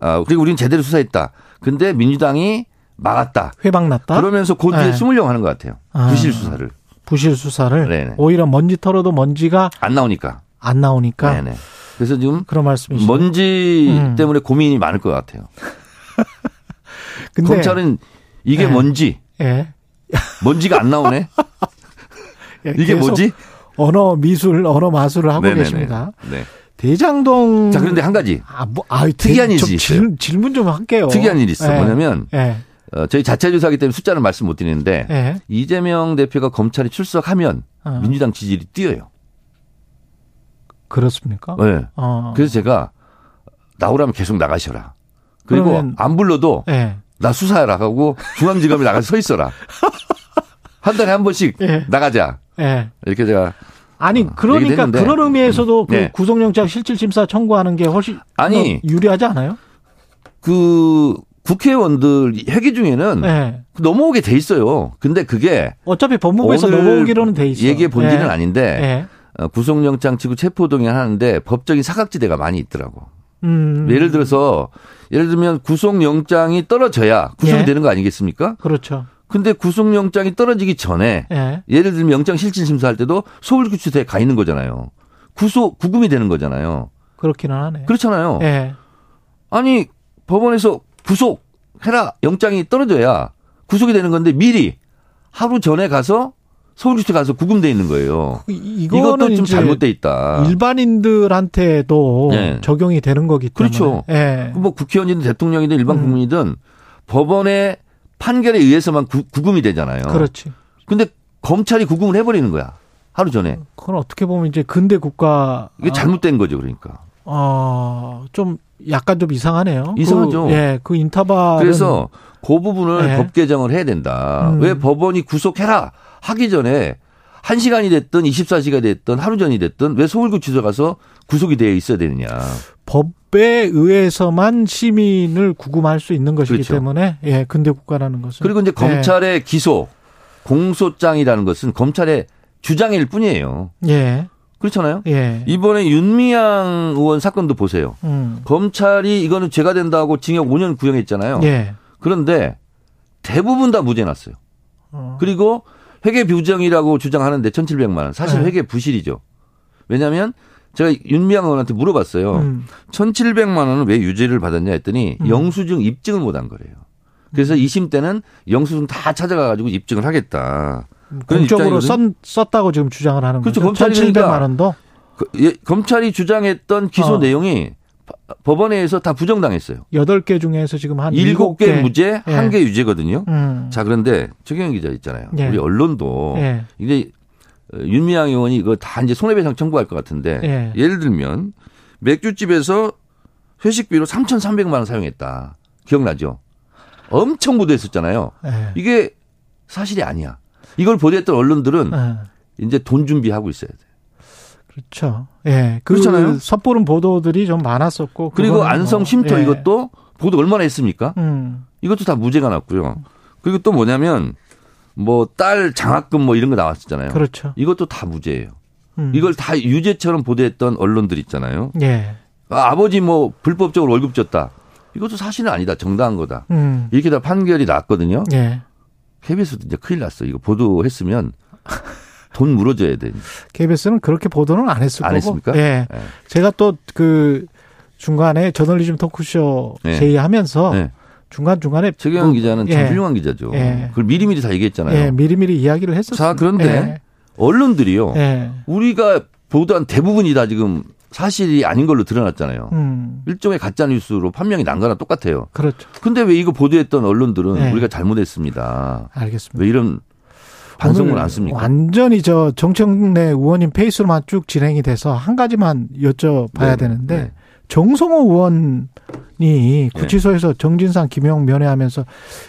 아, 그리고 우리는 제대로 수사했다. 근데 민주당이 막았다. 회방 났다. 그러면서 그 뒤에 네. 숨으려고 하는 것 같아요. 아. 부실 수사를. 부실 수사를 네네. 오히려 먼지 털어도 먼지가 안 나오니까. 안 나오니까 네네. 그래서 지금 그런 말씀이시죠. 먼지 음. 때문에 고민이 많을 것 같아요. 근데 검찰은 이게 네. 뭔지, 예. 먼지가 안 나오네. 예, 이게 뭐지? 언어 미술, 언어 마술을 하고 네네네. 계십니다. 네. 대장동 자, 그런데 한 가지 아, 뭐, 아, 특이한 일이 좀 있어요. 질, 질문 좀 할게요. 특이한 일이 있어. 예. 뭐냐면 예. 어, 저희 자체 조사하기 때문에 숫자는 말씀 못 드리는데 예. 이재명 대표가 검찰에 출석하면 어. 민주당 지지율이 뛰어요. 그렇습니까? 네. 어. 그래서 제가 나오라면 계속 나가셔라. 그리고 안 불러도 예. 나 수사해라 하고 중앙지검에 나가서 서 있어라. 한 달에 한 번씩 예. 나가자. 예. 이렇게 제가 아니 그러니까 얘기했는데. 그런 의미에서도 그 네. 구속영장 실질심사 청구하는 게 훨씬 아니. 더 유리하지 않아요? 그 국회의원들 회기 중에는 네. 넘어오게 돼 있어요. 근데 그게 어차피 법무부에서 넘어오기로는 돼 있어. 얘기의 본질은 예. 아닌데 예. 어, 구속영장 치고 체포동의 하는데 법적인 사각지대가 많이 있더라고. 음. 예를 들어서 예를 들면 구속영장이 떨어져야 구속이 예. 되는 거 아니겠습니까? 그렇죠. 근데 구속영장이 떨어지기 전에 예. 예를 들면 영장 실질 심사할 때도 서울구치소에 가 있는 거잖아요. 구속 구금이 되는 거잖아요. 그렇기는 하네. 그렇잖아요. 예. 아니 법원에서 구속해라 영장이 떨어져야 구속이 되는 건데 미리 하루 전에 가서 서울구치소 가서 구금돼 있는 거예요. 이- 이거는 이것도 좀 잘못돼 있다. 일반인들한테도 네. 적용이 되는 거기 때문에. 그렇죠. 예. 뭐 국회의원이든 대통령이든 일반 음. 국민이든 법원의 판결에 의해서만 구, 구금이 되잖아요. 그렇지. 근데 검찰이 구금을 해버리는 거야. 하루 전에. 그건 어떻게 보면 이제 근대 국가 이게 잘못된 거죠, 그러니까. 어, 좀 약간 좀 이상하네요. 이상하죠. 그, 예, 그 인터벌. 그래서 그 부분을 예. 법 개정을 해야 된다. 음. 왜 법원이 구속해라 하기 전에 한 시간이 됐든 24시가 됐든 하루 전이 됐든 왜 서울구치소 가서 구속이 되어 있어야 되느냐. 법에 의해서만 시민을 구금할 수 있는 것이기 그렇죠. 때문에 예, 근대 국가라는 것은 그리고 이제 예. 검찰의 기소, 공소장이라는 것은 검찰의 주장일 뿐이에요. 예. 그렇잖아요. 예. 이번에 윤미향 의원 사건도 보세요. 음. 검찰이 이거는 죄가 된다고 징역 5년 구형했잖아요. 예. 그런데 대부분 다 무죄 났어요. 어. 그리고 회계 부정이라고 주장하는데 1,700만 원. 사실 네. 회계 부실이죠. 왜냐하면 제가 윤미향 의원한테 물어봤어요. 음. 1,700만 원은 왜 유죄를 받았냐 했더니 음. 영수증 입증을 못 한 거래요. 그래서 2심 때는 영수증 다 찾아가가지고 입증을 하겠다. 공적으로 썼, 입장이거든. 썼다고 지금 주장을 하는 그렇죠. 거죠. 검찰이 1,700만 그러니까 원도 그, 예, 검찰이 주장했던 기소 어. 내용이 바- 법원에서 다 부정당했어요. 8개 중에서 지금 한 일곱 개 7개. 무죄, 예. 한개 유죄거든요. 음. 자, 그런데 최경영 기자 있잖아요. 예. 우리 언론도 예. 이제 어, 윤미향 의원이 이거 다 이제 손해배상 청구할 것 같은데 예. 예를 들면 맥주집에서 회식비로 3,300만 원 사용했다. 기억나죠? 엄청 보도했었잖아요. 예. 이게 사실이 아니야. 이걸 보도했던 언론들은 예. 이제 돈 준비하고 있어야 돼. 그렇죠. 예. 그 그렇잖아요. 섣부른 보도들이 좀 많았었고 그리고 안성 뭐, 쉼터 예. 이것도 보도 얼마나 했습니까? 음. 이것도 다 무죄가 났고요. 그리고 또 뭐냐면 뭐 딸 장학금 뭐 이런 거 나왔었잖아요. 그렇죠. 이것도 다 무죄예요. 음. 이걸 다 유죄처럼 보도했던 언론들 있잖아요. 예. 아, 버지 뭐 불법적으로 월급 줬다. 이것도 사실은 아니다. 정당한 거다. 음. 이렇게 다 판결이 났거든요. 예. KBS도 이제 큰일 났어. 이거 보도했으면 돈 물어줘야 돼. KBS는 그렇게 보도는 안 했을 안 거고. 했습니까? 예. 네. 제가 또 그 중간에 저널리즘 토크쇼 네. 제의하면서 네. 중간 중간에 최경영 기자는 참 예. 훌륭한 기자죠. 예. 그걸 미리미리 다 얘기했잖아요. 예, 미리미리 이야기를 했었어요. 자, 그런데 언론들이요. 예. 우리가 보도한 대부분이 다 지금 사실이 아닌 걸로 드러났잖아요. 음. 일종의 가짜 뉴스로 판명이 난 거나 똑같아요. 그렇죠. 근데 왜 이거 보도했던 언론들은 네. 우리가 잘못했습니다. 알겠습니다. 왜 이런 반성문 오늘 안 씁니까? 완전히 저 정청래 의원님 페이스로만 쭉 진행이 돼서 한 가지만 여쭤봐야 네, 되는데 네. 정성호 의원이 구치소에서 정진상 김영 면회하면서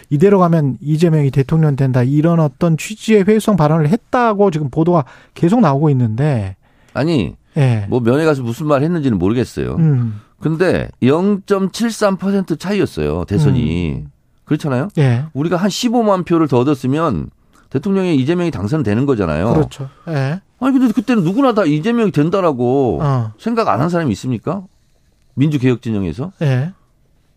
이대로 가면 이재명이 대통령 된다 이런 어떤 취지의 회유성 발언을 했다고 지금 보도가 계속 나오고 있는데 아니 예. 뭐 면회 가서 무슨 말 했는지는 모르겠어요. 음. 근데 0.73% 차이였어요. 대선이. 그렇잖아요. 예. 우리가 한 15만 표를 더 얻었으면 대통령이 이재명이 당선되는 거잖아요. 그렇죠. 예. 아니 근데 그때는 누구나 다 이재명이 된다라고 어. 생각 안 한 사람이 있습니까? 민주개혁 진영에서 예.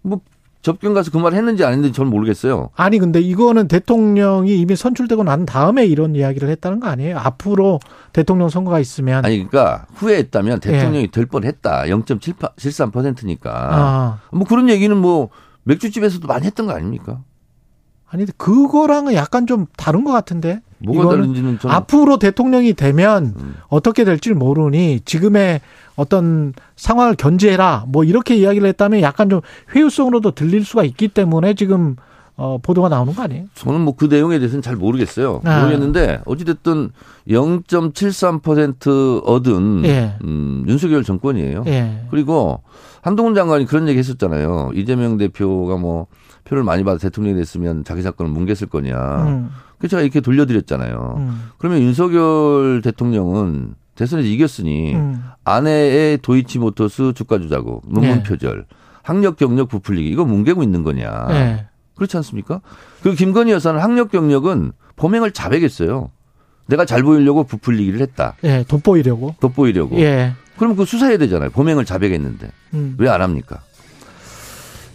뭐 접견 가서 그 말 했는지 안 했는지 저는 모르겠어요. 아니 근데 이거는 대통령이 이미 선출되고 난 다음에 이런 이야기를 했다는 거 아니에요? 앞으로 대통령 선거가 있으면 아니 그러니까 후회했다면 대통령이 될 뻔했다. 0.73%니까. 예. 아. 뭐 그런 얘기는 뭐 맥주집에서도 많이 했던 거 아닙니까? 아니 그거랑은 약간 좀 다른 것 같은데. 뭐가 다른지는 저는 앞으로 대통령이 되면 음. 어떻게 될지 모르니 지금의 어떤 상황을 견제해라 뭐 이렇게 이야기를 했다면 약간 좀 회유성으로도 들릴 수가 있기 때문에 지금 어, 보도가 나오는 거 아니에요? 저는 뭐 그 내용에 대해서는 잘 모르겠어요. 아. 모르겠는데 어찌됐든 0.73% 얻은 예. 음, 윤석열 정권이에요. 예. 그리고 한동훈 장관이 그런 얘기 했었잖아요. 이재명 대표가 뭐 표를 많이 받아 대통령이 됐으면 자기 사건을 뭉갰을 거냐. 음, 그래서 제가 이렇게 돌려드렸잖아요. 음, 그러면 윤석열 대통령은 대선에서 이겼으니 음. 아내의 도이치모터스 주가 조작국, 논문 네. 표절, 학력 경력 부풀리기 이거 뭉개고 있는 거냐. 예. 그렇지 않습니까? 그리고 김건희 여사는 학력 경력은 범행을 자백했어요. 내가 잘 보이려고 부풀리기를 했다. 예, 돋보이려고. 돋보이려고. 예. 그럼 그 수사해야 되잖아요. 범행을 자백했는데. 음, 왜안 합니까?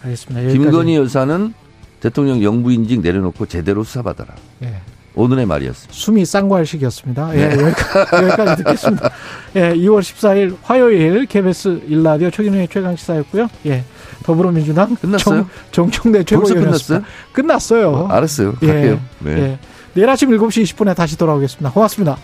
알겠습니다. 여기까지. 김건희 여사는 대통령 영부 인직 내려놓고 제대로 수사받아라. 예. 오늘의 말이었습니다. 숨이 시기였습니다. 예, 네. 여기까지, 여기까지 듣겠습니다. 예, 2월 14일 화요일 KBS 일라디오 최경영의 최강시사였고요. 예, 더불어민주당 끝났어요? 정, 벌써 최고위원이었습니다. 끝났어요. 알았어요. 예, 갈게요. 네. 예. 내일 아침 7시 20분에 다시 돌아오겠습니다. 고맙습니다.